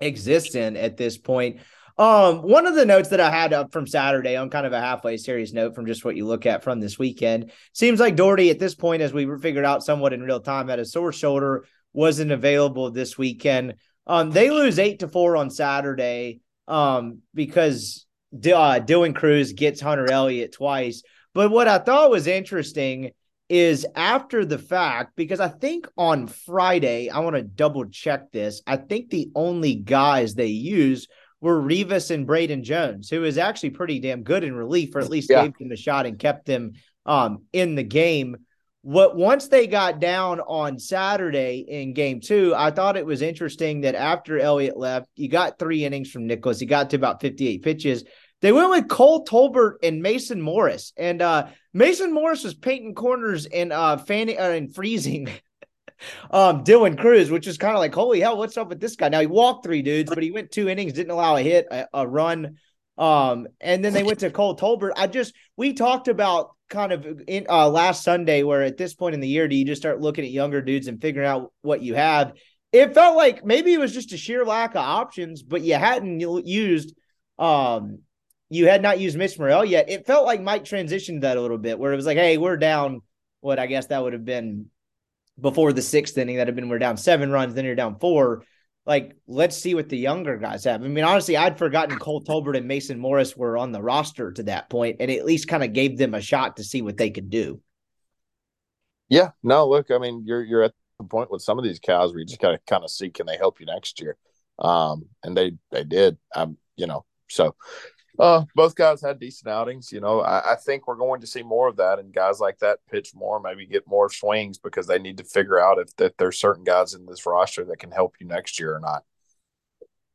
[SPEAKER 3] exists in at this point. Um, one of the notes that I had up from Saturday on kind of a halfway serious note from just what you look at from this weekend seems like Dougherty at this point, as we figured out somewhat in real time, had a sore shoulder, wasn't available this weekend. Um, they lose eight to four on Saturday um, because uh, Dylan Crews gets Hunter Elliott twice. But what I thought was interesting is after the fact, because I think on Friday, I want to double check this. I think the only guys they used were Rivas and Braden Jones, who is actually pretty damn good in relief, or at least yeah. gave them a shot and kept them um, in the game what once they got down on Saturday in game two, I thought it was interesting that after Elliott left, you got three innings from Nicholas. He got to about 58 pitches. They went with Cole Tolbert and Mason Morris. And uh, Mason Morris was painting corners and uh fanning uh, and freezing um Dylan Crews, which is kind of like, holy hell, what's up with this guy? Now he walked three dudes, but he went two innings, didn't allow a hit, a, a run. Um, and then they went to Cole Tolbert. I just we talked about kind of in uh, last Sunday where at this point in the year do you just start looking at younger dudes and figuring out what you have? It felt like maybe it was just a sheer lack of options, but you hadn't used um you had not used Mitch Murrell yet. It felt like Mike transitioned that a little bit where it was like, hey, we're down what I guess that would have been before the sixth inning that have been we're down seven runs, then you're down four. Like, let's see what the younger guys have. I mean, honestly, I'd forgotten Cole Tolbert and Mason Morris were on the roster to that point, and at least kind of gave them a shot to see what they could do.
[SPEAKER 4] Yeah, no, look, I mean, you're you're at the point with some of these cows where you just gotta kind of see can they help you next year. Um, and they they did. Um, you know, so uh, both guys had decent outings. You know, I, I, think we're going to see more of that, and guys like that pitch more, maybe get more swings because they need to figure out if that there's certain guys in this roster that can help you next year or not.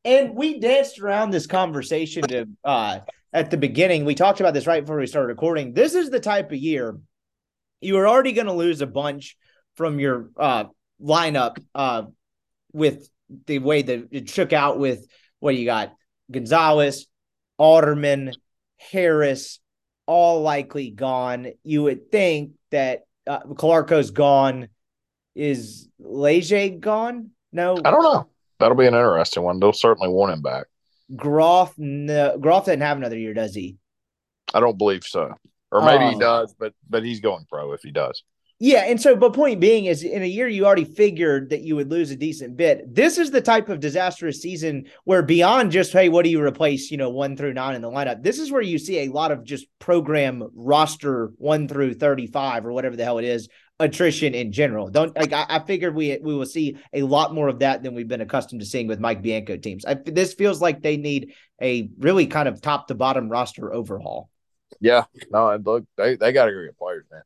[SPEAKER 3] And we danced around this conversation to uh, at the beginning. We talked about this right before we started recording. This is the type of year you are already going to lose a bunch from your uh, lineup uh, with the way that it shook out with what you got Gonzalez, Alderman, Harris, all likely gone. You would think that uh, Calarco's gone. Is Leger gone? No,
[SPEAKER 4] I don't know. That'll be an interesting one. They'll certainly want him back.
[SPEAKER 3] Groff, no, Groff doesn't have another year, does he?
[SPEAKER 4] I don't believe so. Or maybe he oh. does, but but he's going pro if he does.
[SPEAKER 3] Yeah, and so but point being is in a year you already figured that you would lose a decent bit. This is the type of disastrous season where beyond just hey, what do you replace, you know, 1 through 9 in the lineup. This is where you see a lot of just program roster 1 through 35 or whatever the hell it is attrition in general. Don't like I, I figured we we will see a lot more of that than we've been accustomed to seeing with Mike Bianco teams. I, this feels like they need a really kind of top to bottom roster overhaul.
[SPEAKER 4] Yeah, no, and look, they, they got to get players, man.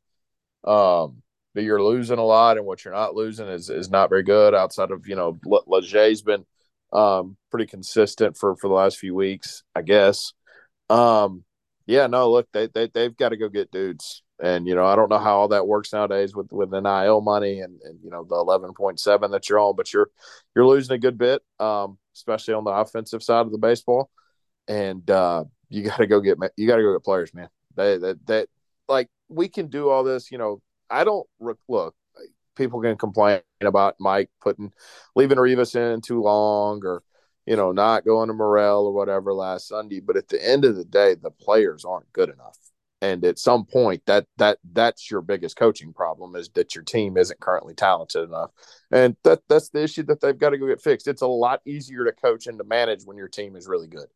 [SPEAKER 4] Um, but you're losing a lot, and what you're not losing is is not very good. Outside of you know, Leger's been um pretty consistent for for the last few weeks, I guess. Um, yeah, no, look, they they they've got to go get dudes, and you know, I don't know how all that works nowadays with with NIL money and and you know the eleven point seven that you're on, but you're you're losing a good bit, um, especially on the offensive side of the baseball, and uh you got to go get you got to go get players, man. That that that like we can do all this. You know, I don't look. People can complain about Mike putting leaving Rivas in too long, or you know, not going to Murrell or whatever last Sunday. But at the end of the day, the players aren't good enough. And at some point, that that that's your biggest coaching problem is that your team isn't currently talented enough, and that that's the issue that they've got to go get fixed. It's a lot easier to coach and to manage when your team is really good.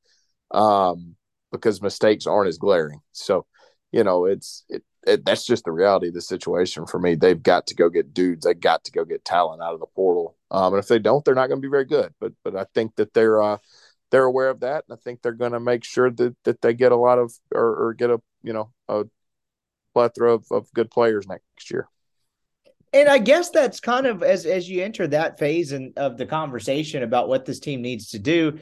[SPEAKER 4] Um, because mistakes aren't as glaring. So, you know, it's it, it, that's just the reality of the situation for me. They've got to go get dudes. They got to go get talent out of the portal. Um, and if they don't, they're not going to be very good. But but I think that they're uh, they're aware of that, and I think they're going to make sure that that they get a lot of or, or get a you know a plethora of, of good players next year.
[SPEAKER 3] And I guess that's kind of as as you enter that phase in, of the conversation about what this team needs to do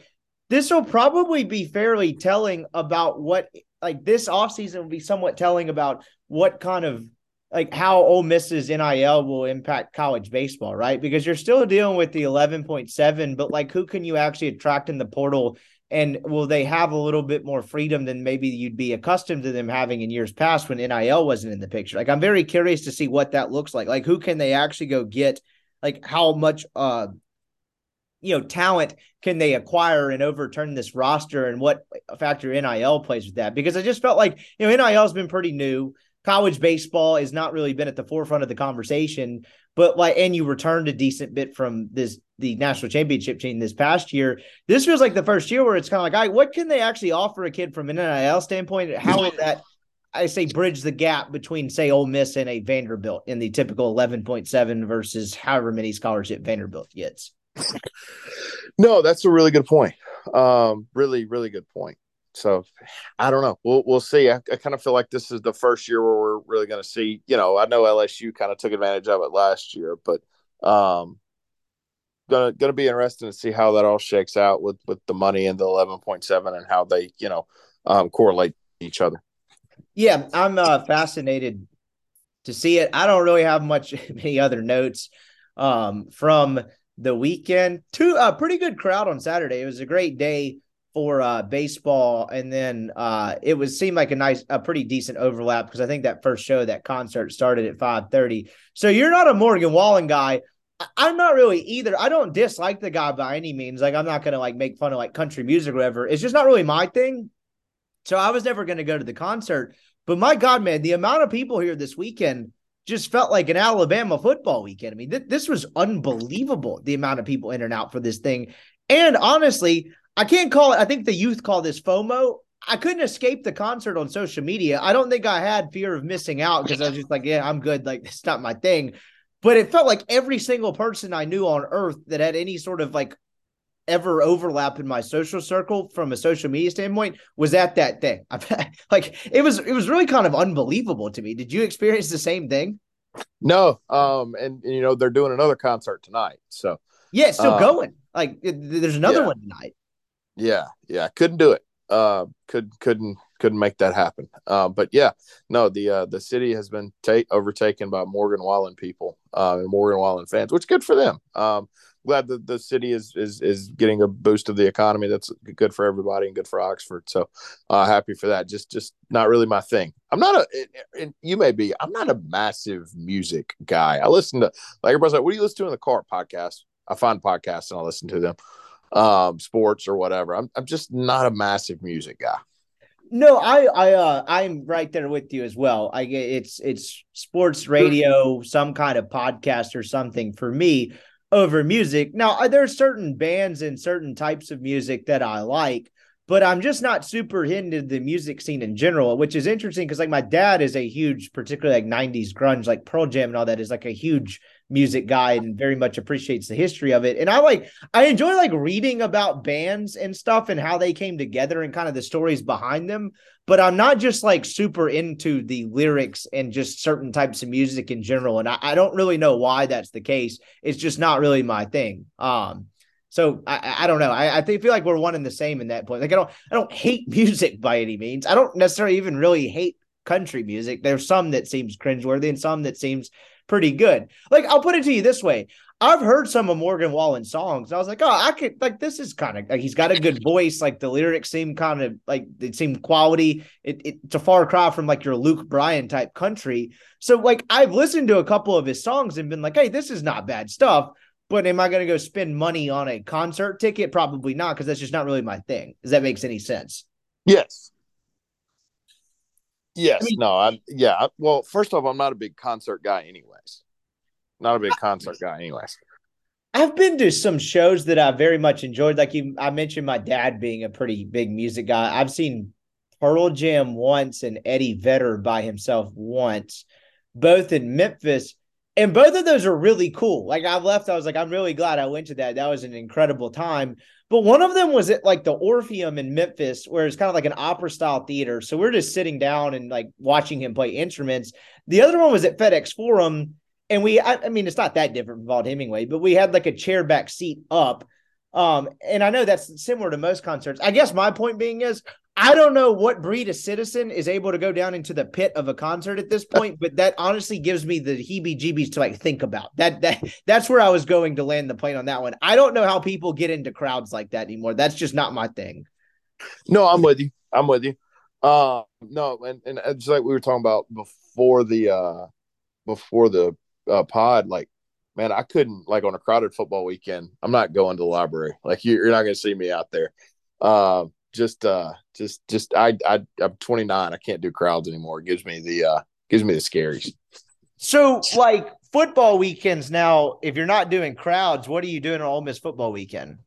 [SPEAKER 3] this will probably be fairly telling about what like this offseason will be somewhat telling about what kind of like how Ole Miss's NIL will impact college baseball, right? Because you're still dealing with the 11.7, but like who can you actually attract in the portal? And will they have a little bit more freedom than maybe you'd be accustomed to them having in years past when NIL wasn't in the picture? Like I'm very curious to see what that looks like. Like who can they actually go get? Like how much uh you know talent can they acquire and overturn this roster and what factor NIL plays with that? Because I just felt like you know NIL has been pretty new. College baseball has not really been at the forefront of the conversation but like and you returned a decent bit from this the national championship team this past year. This feels like the first year where it's kind of like what can they actually offer a kid from an NIL standpoint? How will that I say bridge the gap between say Ole Miss and a Vanderbilt in the typical 11.7 versus however many scholarship Vanderbilt gets
[SPEAKER 4] no, that's a really good point. Um, really, really good point. So I don't know. We'll we'll see. I, I kind of feel like this is the first year where we're really going to see. You know, I know LSU kind of took advantage of it last year, but um, gonna gonna be interesting to see how that all shakes out with with the money and the eleven point seven and how they you know um, correlate each other.
[SPEAKER 3] Yeah, I'm uh, fascinated to see it. I don't really have much many other notes um, from the weekend. Two a pretty good crowd on Saturday. It was a great day for uh, baseball, and then uh, it was seemed like a nice, a pretty decent overlap because I think that first show, that concert, started at five thirty. So you're not a Morgan Wallen guy. I'm not really either. I don't dislike the guy by any means. Like I'm not gonna like make fun of like country music or whatever. It's just not really my thing. So I was never gonna go to the concert. But my God, man, the amount of people here this weekend just felt like an Alabama football weekend. I mean, th- this was unbelievable the amount of people in and out for this thing. And honestly, I can't call it, I think the youth call this FOMO. I couldn't escape the concert on social media. I don't think I had fear of missing out because I was just like, yeah, I'm good. Like, it's not my thing. But it felt like every single person I knew on earth that had any sort of like ever overlap in my social circle from a social media standpoint was at that thing. like it was it was really kind of unbelievable to me. Did you experience the same thing?
[SPEAKER 4] No. Um and, you know they're doing another concert tonight. So
[SPEAKER 3] Yeah, still um, going. Like there's another yeah. one tonight.
[SPEAKER 4] Yeah. Yeah, couldn't do it. Uh could couldn't couldn't make that happen. Uh, but yeah, no, the uh, the city has been take, overtaken by Morgan Wallen people uh, and Morgan Wallen fans, which good for them. Um, glad that the city is is is getting a boost of the economy. That's good for everybody and good for Oxford. So uh, happy for that. Just just not really my thing. I'm not a. And you may be. I'm not a massive music guy. I listen to like everybody's like, what do you listen to in the car? Podcast. I find podcasts and I listen to them. Um, sports or whatever. I'm I'm just not a massive music guy.
[SPEAKER 3] No, I I uh I'm right there with you as well. I get it's it's sports radio, some kind of podcast or something for me over music. Now, uh, there are certain bands and certain types of music that I like, but I'm just not super into the music scene in general, which is interesting because like my dad is a huge, particularly like 90s grunge, like Pearl Jam and all that is like a huge music guy and very much appreciates the history of it. And I like I enjoy like reading about bands and stuff and how they came together and kind of the stories behind them. But I'm not just like super into the lyrics and just certain types of music in general. And I, I don't really know why that's the case. It's just not really my thing. Um, so I, I don't know. I, I feel like we're one and the same in that point. Like I don't I don't hate music by any means. I don't necessarily even really hate country music. There's some that seems cringeworthy and some that seems pretty good. Like I'll put it to you this way. I've heard some of Morgan Wallen songs. I was like, oh, I could like this is kind of like he's got a good voice. Like the lyrics seem kind of like they seem quality. It, it, it's a far cry from like your Luke Bryan type country. So like I've listened to a couple of his songs and been like, hey, this is not bad stuff. But am I going to go spend money on a concert ticket? Probably not, because that's just not really my thing. Does that makes any sense?
[SPEAKER 4] Yes. Yes, I mean, no, I yeah. Well, first off, I'm not a big concert guy, anyways. Not a big concert guy, anyways.
[SPEAKER 3] I've been to some shows that I very much enjoyed. Like you, I mentioned my dad being a pretty big music guy. I've seen Pearl Jam once and Eddie Vedder by himself once, both in Memphis. And both of those are really cool. Like I've left, I was like, I'm really glad I went to that. That was an incredible time. But one of them was at like the Orpheum in Memphis, where it's kind of like an opera style theater. So we're just sitting down and like watching him play instruments. The other one was at FedEx Forum, and we, I, I mean, it's not that different from Vaught Hemingway, but we had like a chair back seat up. Um, and I know that's similar to most concerts. I guess my point being is I don't know what breed of citizen is able to go down into the pit of a concert at this point, but that honestly gives me the heebie-jeebies to like think about. That that that's where I was going to land the plane on that one. I don't know how people get into crowds like that anymore. That's just not my thing.
[SPEAKER 4] No, I'm with you. I'm with you. Uh, no, and and it's like we were talking about before the uh before the uh, pod, like man, I couldn't like on a crowded football weekend. I'm not going to the library. Like you, are not going to see me out there. Uh, just uh just just I I I'm 29. I can't do crowds anymore. It gives me the uh gives me the scaries.
[SPEAKER 3] So like football weekends now, if you're not doing crowds, what are you doing on Ole Miss football weekend?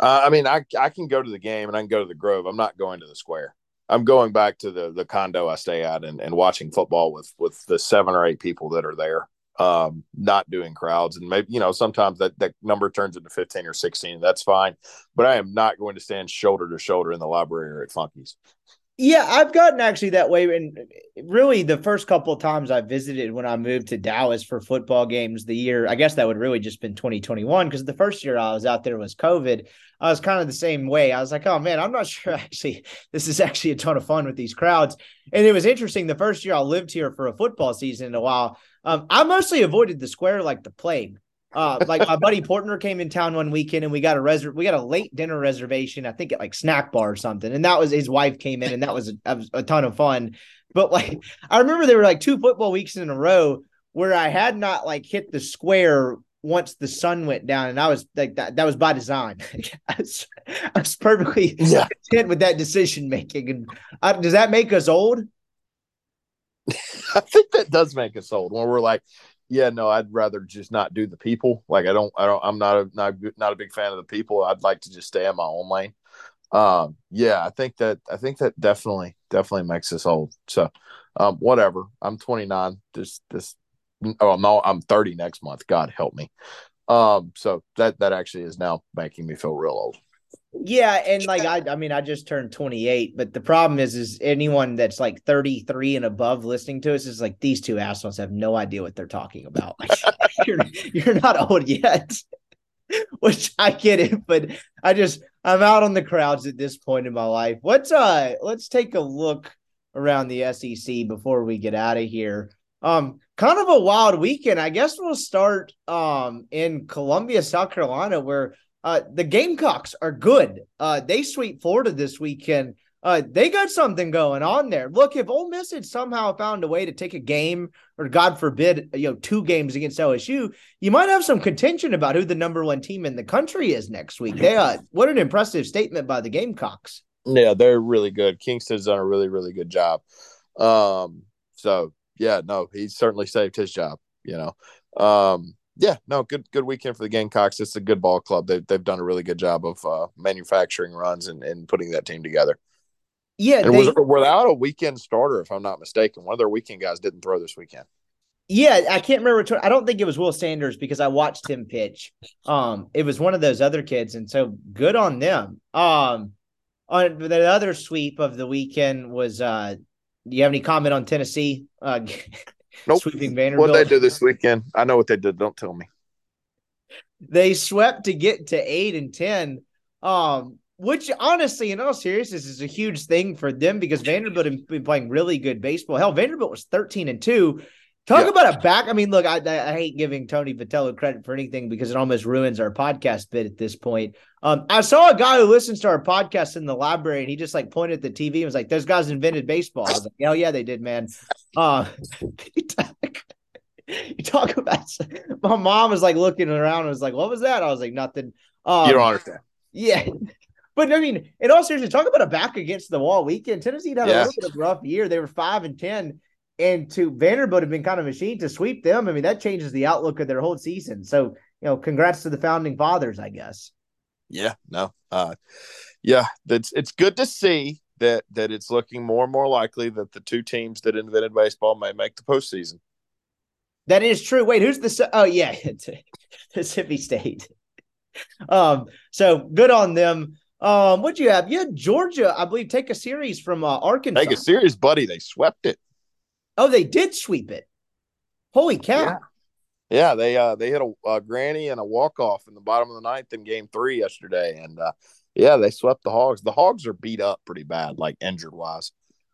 [SPEAKER 4] Uh, I mean, I I can go to the game and I can go to the Grove. I'm not going to the Square. I'm going back to the the condo I stay at and, and watching football with with the seven or eight people that are there um, not doing crowds. And maybe, you know, sometimes that, that number turns into 15 or 16. That's fine. But I am not going to stand shoulder to shoulder in the library or at Funky's.
[SPEAKER 3] Yeah, I've gotten actually that way. And really, the first couple of times I visited when I moved to Dallas for football games, the year, I guess that would really just been 2021 because the first year I was out there was COVID. I was kind of the same way. I was like, oh man, I'm not sure actually, this is actually a ton of fun with these crowds. And it was interesting. The first year I lived here for a football season in a while, um, I mostly avoided the square like the plague. Uh, like my buddy Portner came in town one weekend and we got a reser- we got a late dinner reservation, I think at like snack bar or something. And that was his wife came in and that was a, a ton of fun. But like I remember there were like two football weeks in a row where I had not like hit the square once the sun went down, and I was like that. That was by design. I, was, I, was, perfectly yeah. content with that decision making. And I, does that make us old?
[SPEAKER 4] I think that does make us old when we're like, yeah, no, I'd rather just not do the people. Like I don't, I don't, I'm not a not not a big fan of the people. I'd like to just stay in my own lane. Um, yeah, I think that I think that definitely definitely makes us old. So, um, whatever. I'm 29. This this oh no, I'm 30 next month. God help me. Um, so that that actually is now making me feel real old.
[SPEAKER 3] Yeah, and like I I mean I just turned 28, but the problem is is anyone that's like 33 and above listening to us is like these two assholes have no idea what they're talking about. you're you're not old yet. Which I get it, but I just I'm out on the crowds at this point in my life. Let's uh let's take a look around the SEC before we get out of here. Um, kind of a wild weekend. I guess we'll start um in Columbia, South Carolina, where uh the Gamecocks are good. Uh they sweep Florida this weekend. Uh they got something going on there. Look, if Ole Miss had somehow found a way to take a game, or God forbid, you know, two games against LSU, you might have some contention about who the number one team in the country is next week. They uh what an impressive statement by the Gamecocks.
[SPEAKER 4] Yeah, they're really good. Kingston's done a really, really good job. Um, so yeah, no, he certainly saved his job. You know, um, yeah, no, good good weekend for the Gamecocks. It's a good ball club. They've they've done a really good job of uh, manufacturing runs and, and putting that team together.
[SPEAKER 3] Yeah,
[SPEAKER 4] and they, was without a weekend starter, if I'm not mistaken. One of their weekend guys didn't throw this weekend.
[SPEAKER 3] Yeah, I can't remember. I don't think it was Will Sanders because I watched him pitch. Um, it was one of those other kids, and so good on them. Um, on the other sweep of the weekend was uh do you have any comment on Tennessee? Uh,
[SPEAKER 4] nope. Sweeping Vanderbilt. What they do this weekend? I know what they did. Don't tell me.
[SPEAKER 3] They swept to get to eight and ten. Um, which honestly, in all seriousness, is a huge thing for them because Vanderbilt have been playing really good baseball. Hell, Vanderbilt was thirteen and two. Talk yeah. about a back. I mean, look, I, I hate giving Tony Vitello credit for anything because it almost ruins our podcast bit at this point. Um, I saw a guy who listens to our podcast in the library, and he just like pointed at the TV and was like, "Those guys invented baseball." I was like, "Hell yeah, they did, man." Uh, you talk about my mom was like looking around and was like, "What was that?" I was like, "Nothing."
[SPEAKER 4] Um, you don't understand.
[SPEAKER 3] Yeah. But I mean, in all seriousness, talk about a back against the wall weekend. Tennessee had yeah. a little bit of a rough year. They were five and ten and to Vanderbilt have been kind of machine to sweep them. I mean, that changes the outlook of their whole season. So, you know, congrats to the founding fathers, I guess.
[SPEAKER 4] Yeah, no. Uh yeah, that's it's good to see that that it's looking more and more likely that the two teams that invented baseball may make the postseason.
[SPEAKER 3] That is true. Wait, who's the oh yeah, Mississippi State. Um, so good on them. Um, what do you have? You had Georgia, I believe, take a series from uh, Arkansas.
[SPEAKER 4] Take a series, buddy. They swept it.
[SPEAKER 3] Oh, they did sweep it. Holy cow!
[SPEAKER 4] Yeah, yeah they uh they hit a, a granny and a walk off in the bottom of the ninth in Game Three yesterday, and uh, yeah, they swept the Hogs. The Hogs are beat up pretty bad, like injured wise.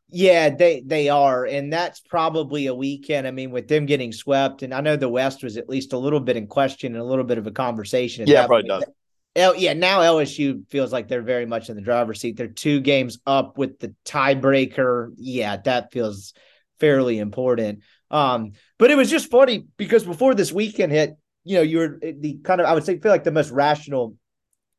[SPEAKER 3] Yeah, they they are, and that's probably a weekend. I mean, with them getting swept, and I know the West was at least a little bit in question and a little bit of a conversation.
[SPEAKER 4] Yeah, probably does.
[SPEAKER 3] L, yeah, now LSU feels like they're very much in the driver's seat. They're two games up with the tiebreaker. Yeah, that feels fairly important. Um, but it was just funny because before this weekend hit, you know, you were the kind of I would say feel like the most rational.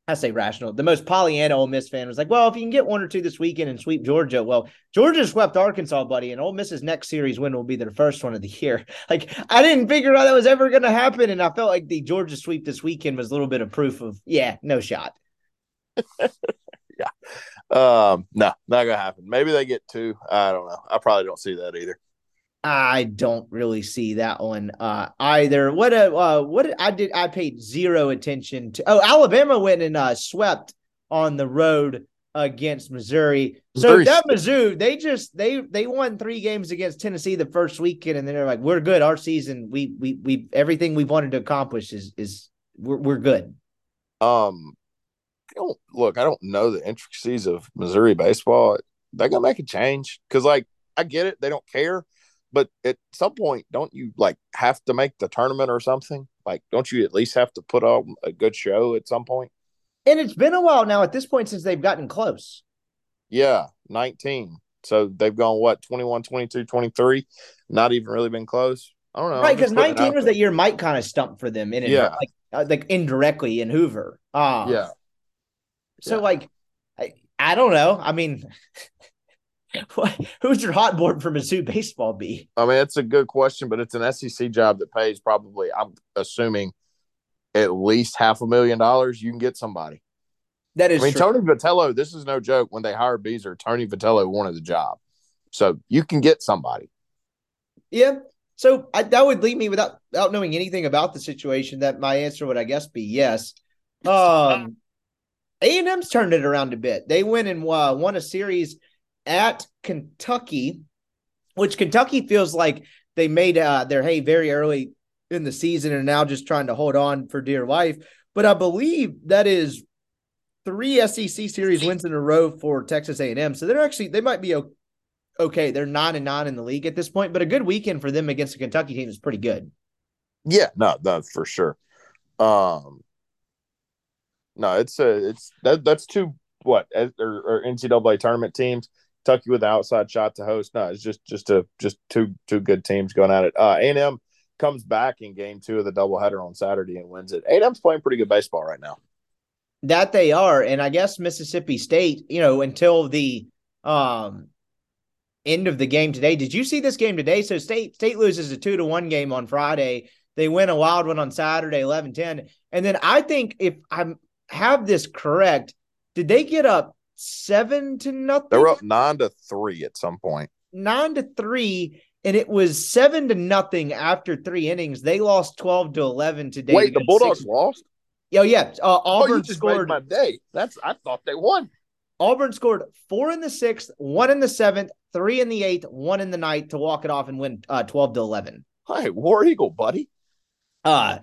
[SPEAKER 3] I say rational. The most Pollyanna Ole Miss fan was like, well, if you can get one or two this weekend and sweep Georgia, well, Georgia swept Arkansas, buddy, and Ole Miss's next series win will be their first one of the year. Like, I didn't figure out that was ever going to happen, and I felt like the Georgia sweep this weekend was a little bit of proof of, yeah, no shot.
[SPEAKER 4] yeah, um, no, not gonna happen. Maybe they get two. I don't know. I probably don't see that either.
[SPEAKER 3] I don't really see that one uh, either. What a uh, what I did I paid zero attention to. Oh, Alabama went and uh, swept on the road against Missouri. So Missouri. that Mizzou, they just they they won three games against Tennessee the first weekend, and then they're like, "We're good. Our season, we we we everything we've wanted to accomplish is is we're we're good."
[SPEAKER 4] Um, I don't look. I don't know the intricacies of Missouri baseball. They're gonna make a change because, like, I get it. They don't care but at some point, don't you like have to make the tournament or something? Like, don't you at least have to put on a good show at some point?
[SPEAKER 3] And it's been a while now at this point since they've gotten close.
[SPEAKER 4] Yeah, 19. So they've gone what 21, 22, 23, not even really been close. I don't know.
[SPEAKER 3] Right, because 19 was that year Mike kind of stumped for them in it, yeah. like, uh, like indirectly in Hoover. Um,
[SPEAKER 4] yeah.
[SPEAKER 3] So yeah. like I, I don't know. I mean who's your hot board for Mizzou baseball be?
[SPEAKER 4] I mean, it's a good question, but it's an SEC job that pays probably. I'm assuming at least half a million dollars. You can get somebody.
[SPEAKER 3] That is.
[SPEAKER 4] I mean,
[SPEAKER 3] true.
[SPEAKER 4] Tony Vitello. This is no joke. When they hired Bieser, Tony Vitello wanted the job, so you can get somebody.
[SPEAKER 3] Yeah. So I, that would leave me without without knowing anything about the situation. That my answer would, I guess, be yes. Um, A and M's turned it around a bit. They went and uh, won a series at Kentucky, which Kentucky feels like they made uh, their hay very early in the season and now just trying to hold on for dear life. But I believe that is three SEC series wins in a row for Texas A&M. So they're actually they might be okay. They're nine and nine in the league at this point, but a good weekend for them against the Kentucky team is pretty good.
[SPEAKER 4] Yeah, no, no, for sure. Um, no, it's a it's that that's two what or, or NCAA tournament teams. Kentucky with the outside shot to host. No, it's just just a just two two good teams going at it. Uh, A&M comes back in game two of the doubleheader on Saturday and wins it. A&M's playing pretty good baseball right now.
[SPEAKER 3] That they are, and I guess Mississippi State, you know, until the um end of the game today. Did you see this game today? So State State loses a two to one game on Friday. They win a wild one on Saturday, 11-10. And then I think if I have this correct, did they get up seven to nothing?
[SPEAKER 4] They were up nine to three at some point.
[SPEAKER 3] Nine to three, and it was seven to nothing after three innings. They lost 12 to 11 today.
[SPEAKER 4] Wait, the Bulldogs six. lost?
[SPEAKER 3] Oh, yeah. Uh, Auburn
[SPEAKER 4] oh, you just
[SPEAKER 3] scored.
[SPEAKER 4] My day. That's I thought they won.
[SPEAKER 3] Auburn scored four in the sixth, one in the seventh, three in the eighth, one in the ninth to walk it off and win uh, 12 to 11.
[SPEAKER 4] Hi, War Eagle, buddy.
[SPEAKER 3] Uh,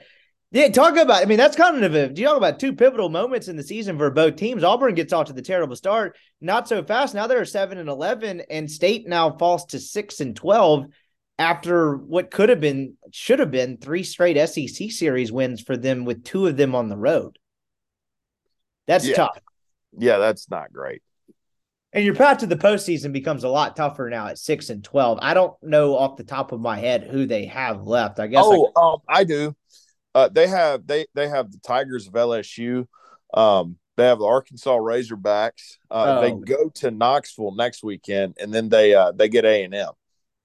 [SPEAKER 3] yeah, talk about. I mean, that's kind of a. Do you talk about two pivotal moments in the season for both teams? Auburn gets off to the terrible start, not so fast. Now they're seven and eleven, and State now falls to six and twelve after what could have been, should have been three straight SEC series wins for them, with two of them on the road. That's
[SPEAKER 4] yeah.
[SPEAKER 3] tough.
[SPEAKER 4] Yeah, that's not great.
[SPEAKER 3] And your path to the postseason becomes a lot tougher now at six and twelve. I don't know off the top of my head who they have left. I guess.
[SPEAKER 4] Oh, I, um, I do. Uh, they have they they have the Tigers of LSU. Um, they have the Arkansas Razorbacks. Uh, oh. They go to Knoxville next weekend, and then they uh, they get A and M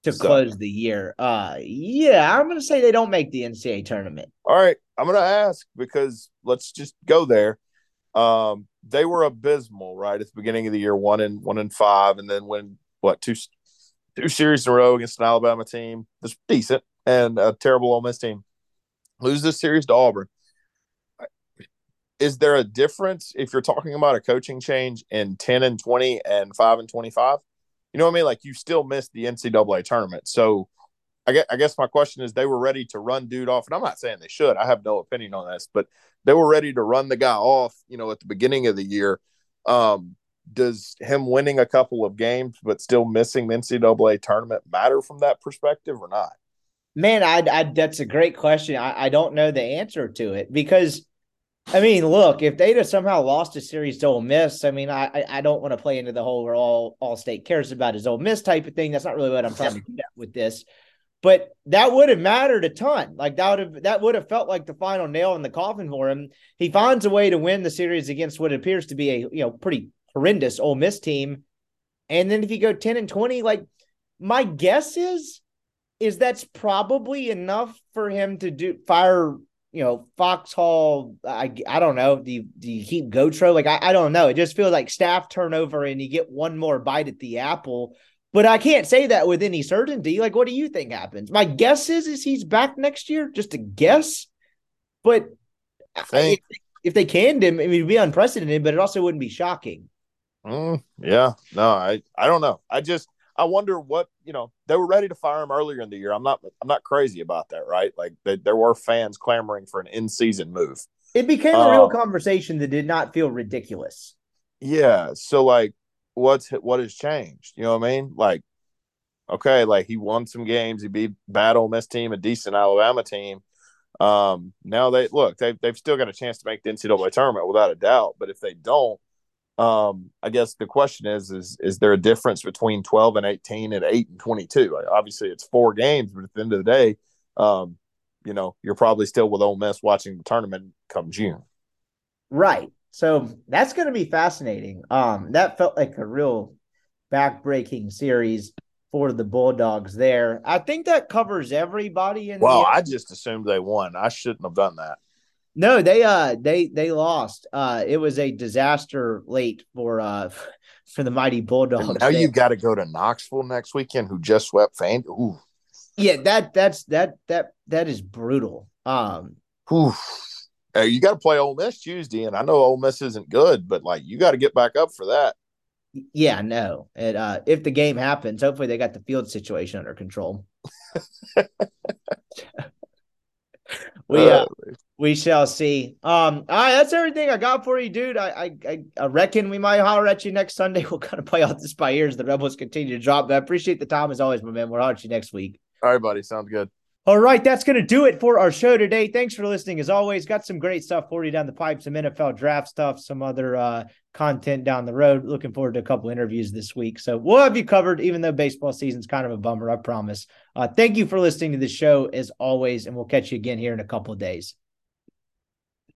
[SPEAKER 3] to so. close the year. Uh, yeah, I'm going to say they don't make the NCAA tournament.
[SPEAKER 4] All right, I'm going to ask because let's just go there. Um, they were abysmal right at the beginning of the year, one and one and five, and then when what two two series in a row against an Alabama team that's decent and a terrible Ole Miss team. Lose this series to Auburn. Is there a difference if you're talking about a coaching change in 10 and 20 and 5 and 25? You know what I mean? Like you still missed the NCAA tournament. So I guess, I guess my question is they were ready to run dude off. And I'm not saying they should. I have no opinion on this, but they were ready to run the guy off, you know, at the beginning of the year. Um, does him winning a couple of games but still missing the NCAA tournament matter from that perspective or not?
[SPEAKER 3] Man, I, I that's a great question. I, I don't know the answer to it because, I mean, look, if they'd have somehow lost a series to Ole Miss, I mean, I I don't want to play into the whole where all all state cares about is Ole Miss type of thing. That's not really what I'm trying to get with this. But that would have mattered a ton. Like that would have that would have felt like the final nail in the coffin for him. He finds a way to win the series against what appears to be a you know pretty horrendous Ole Miss team. And then if you go 10 and 20, like my guess is is that's probably enough for him to do fire, you know, Foxhall. I, I don't know. Do you, do you keep Gautreau? Like, I, I don't know. It just feels like staff turnover and you get one more bite at the apple. But I can't say that with any certainty. Like, what do you think happens? My guess is is he's back next year. Just a guess. But if, if, they canned him, I mean, it'd be unprecedented, but it also wouldn't be shocking.
[SPEAKER 4] Mm, yeah, no, I I don't know. I just I wonder what you know. They were ready to fire him earlier in the year. I'm not. I'm not crazy about that, right? Like they, there were fans clamoring for an in-season move.
[SPEAKER 3] It became a real um, conversation that did not feel ridiculous.
[SPEAKER 4] Yeah. So like, what's what has changed? You know what I mean? Like, okay, like he won some games. He beat bad Ole Miss team, a decent Alabama team. Um, now they look. They they've still got a chance to make the NCAA tournament without a doubt. But if they don't, um, I guess the question is, is is there a difference between 12 and 18 and 8 and 22? Like, obviously, it's four games, but at the end of the day, um, you know, you're probably still with Ole Miss watching the tournament come June.
[SPEAKER 3] Right. So that's going to be fascinating. Um, that felt like a real backbreaking series for the Bulldogs there. I think that covers everybody in
[SPEAKER 4] Well,
[SPEAKER 3] the
[SPEAKER 4] I just assumed they won. I shouldn't have done that.
[SPEAKER 3] No, they uh they they lost. Uh it was a disaster late for uh for the mighty Bulldogs.
[SPEAKER 4] And now you got to go to Knoxville next weekend, who just swept Fan. Ooh,
[SPEAKER 3] yeah, that that's that that that is brutal. Um
[SPEAKER 4] ooh. Hey, you got to play Ole Miss Tuesday, and I know Ole Miss isn't good, but like you got to get back up for that.
[SPEAKER 3] yeah, no. It uh if the game happens, hopefully they got the field situation under control. we uh, we shall see. Um, all right, that's everything I got for you, dude. I, I I reckon we might holler at you next Sunday. We'll kind of play all this by ear as the Rebels continue to drop. But I appreciate the time as always, my man. We'll holler at you next week.
[SPEAKER 4] All right, buddy, sounds good.
[SPEAKER 3] All right, that's going to do it for our show today. Thanks for listening. As always, got some great stuff for you down the pipe, some NFL draft stuff, some other uh, content down the road. Looking forward to a couple interviews this week. So we'll have you covered, even though baseball season's kind of a bummer, I promise. Uh, thank you for listening to the show as always, and we'll catch you again here in a couple of days.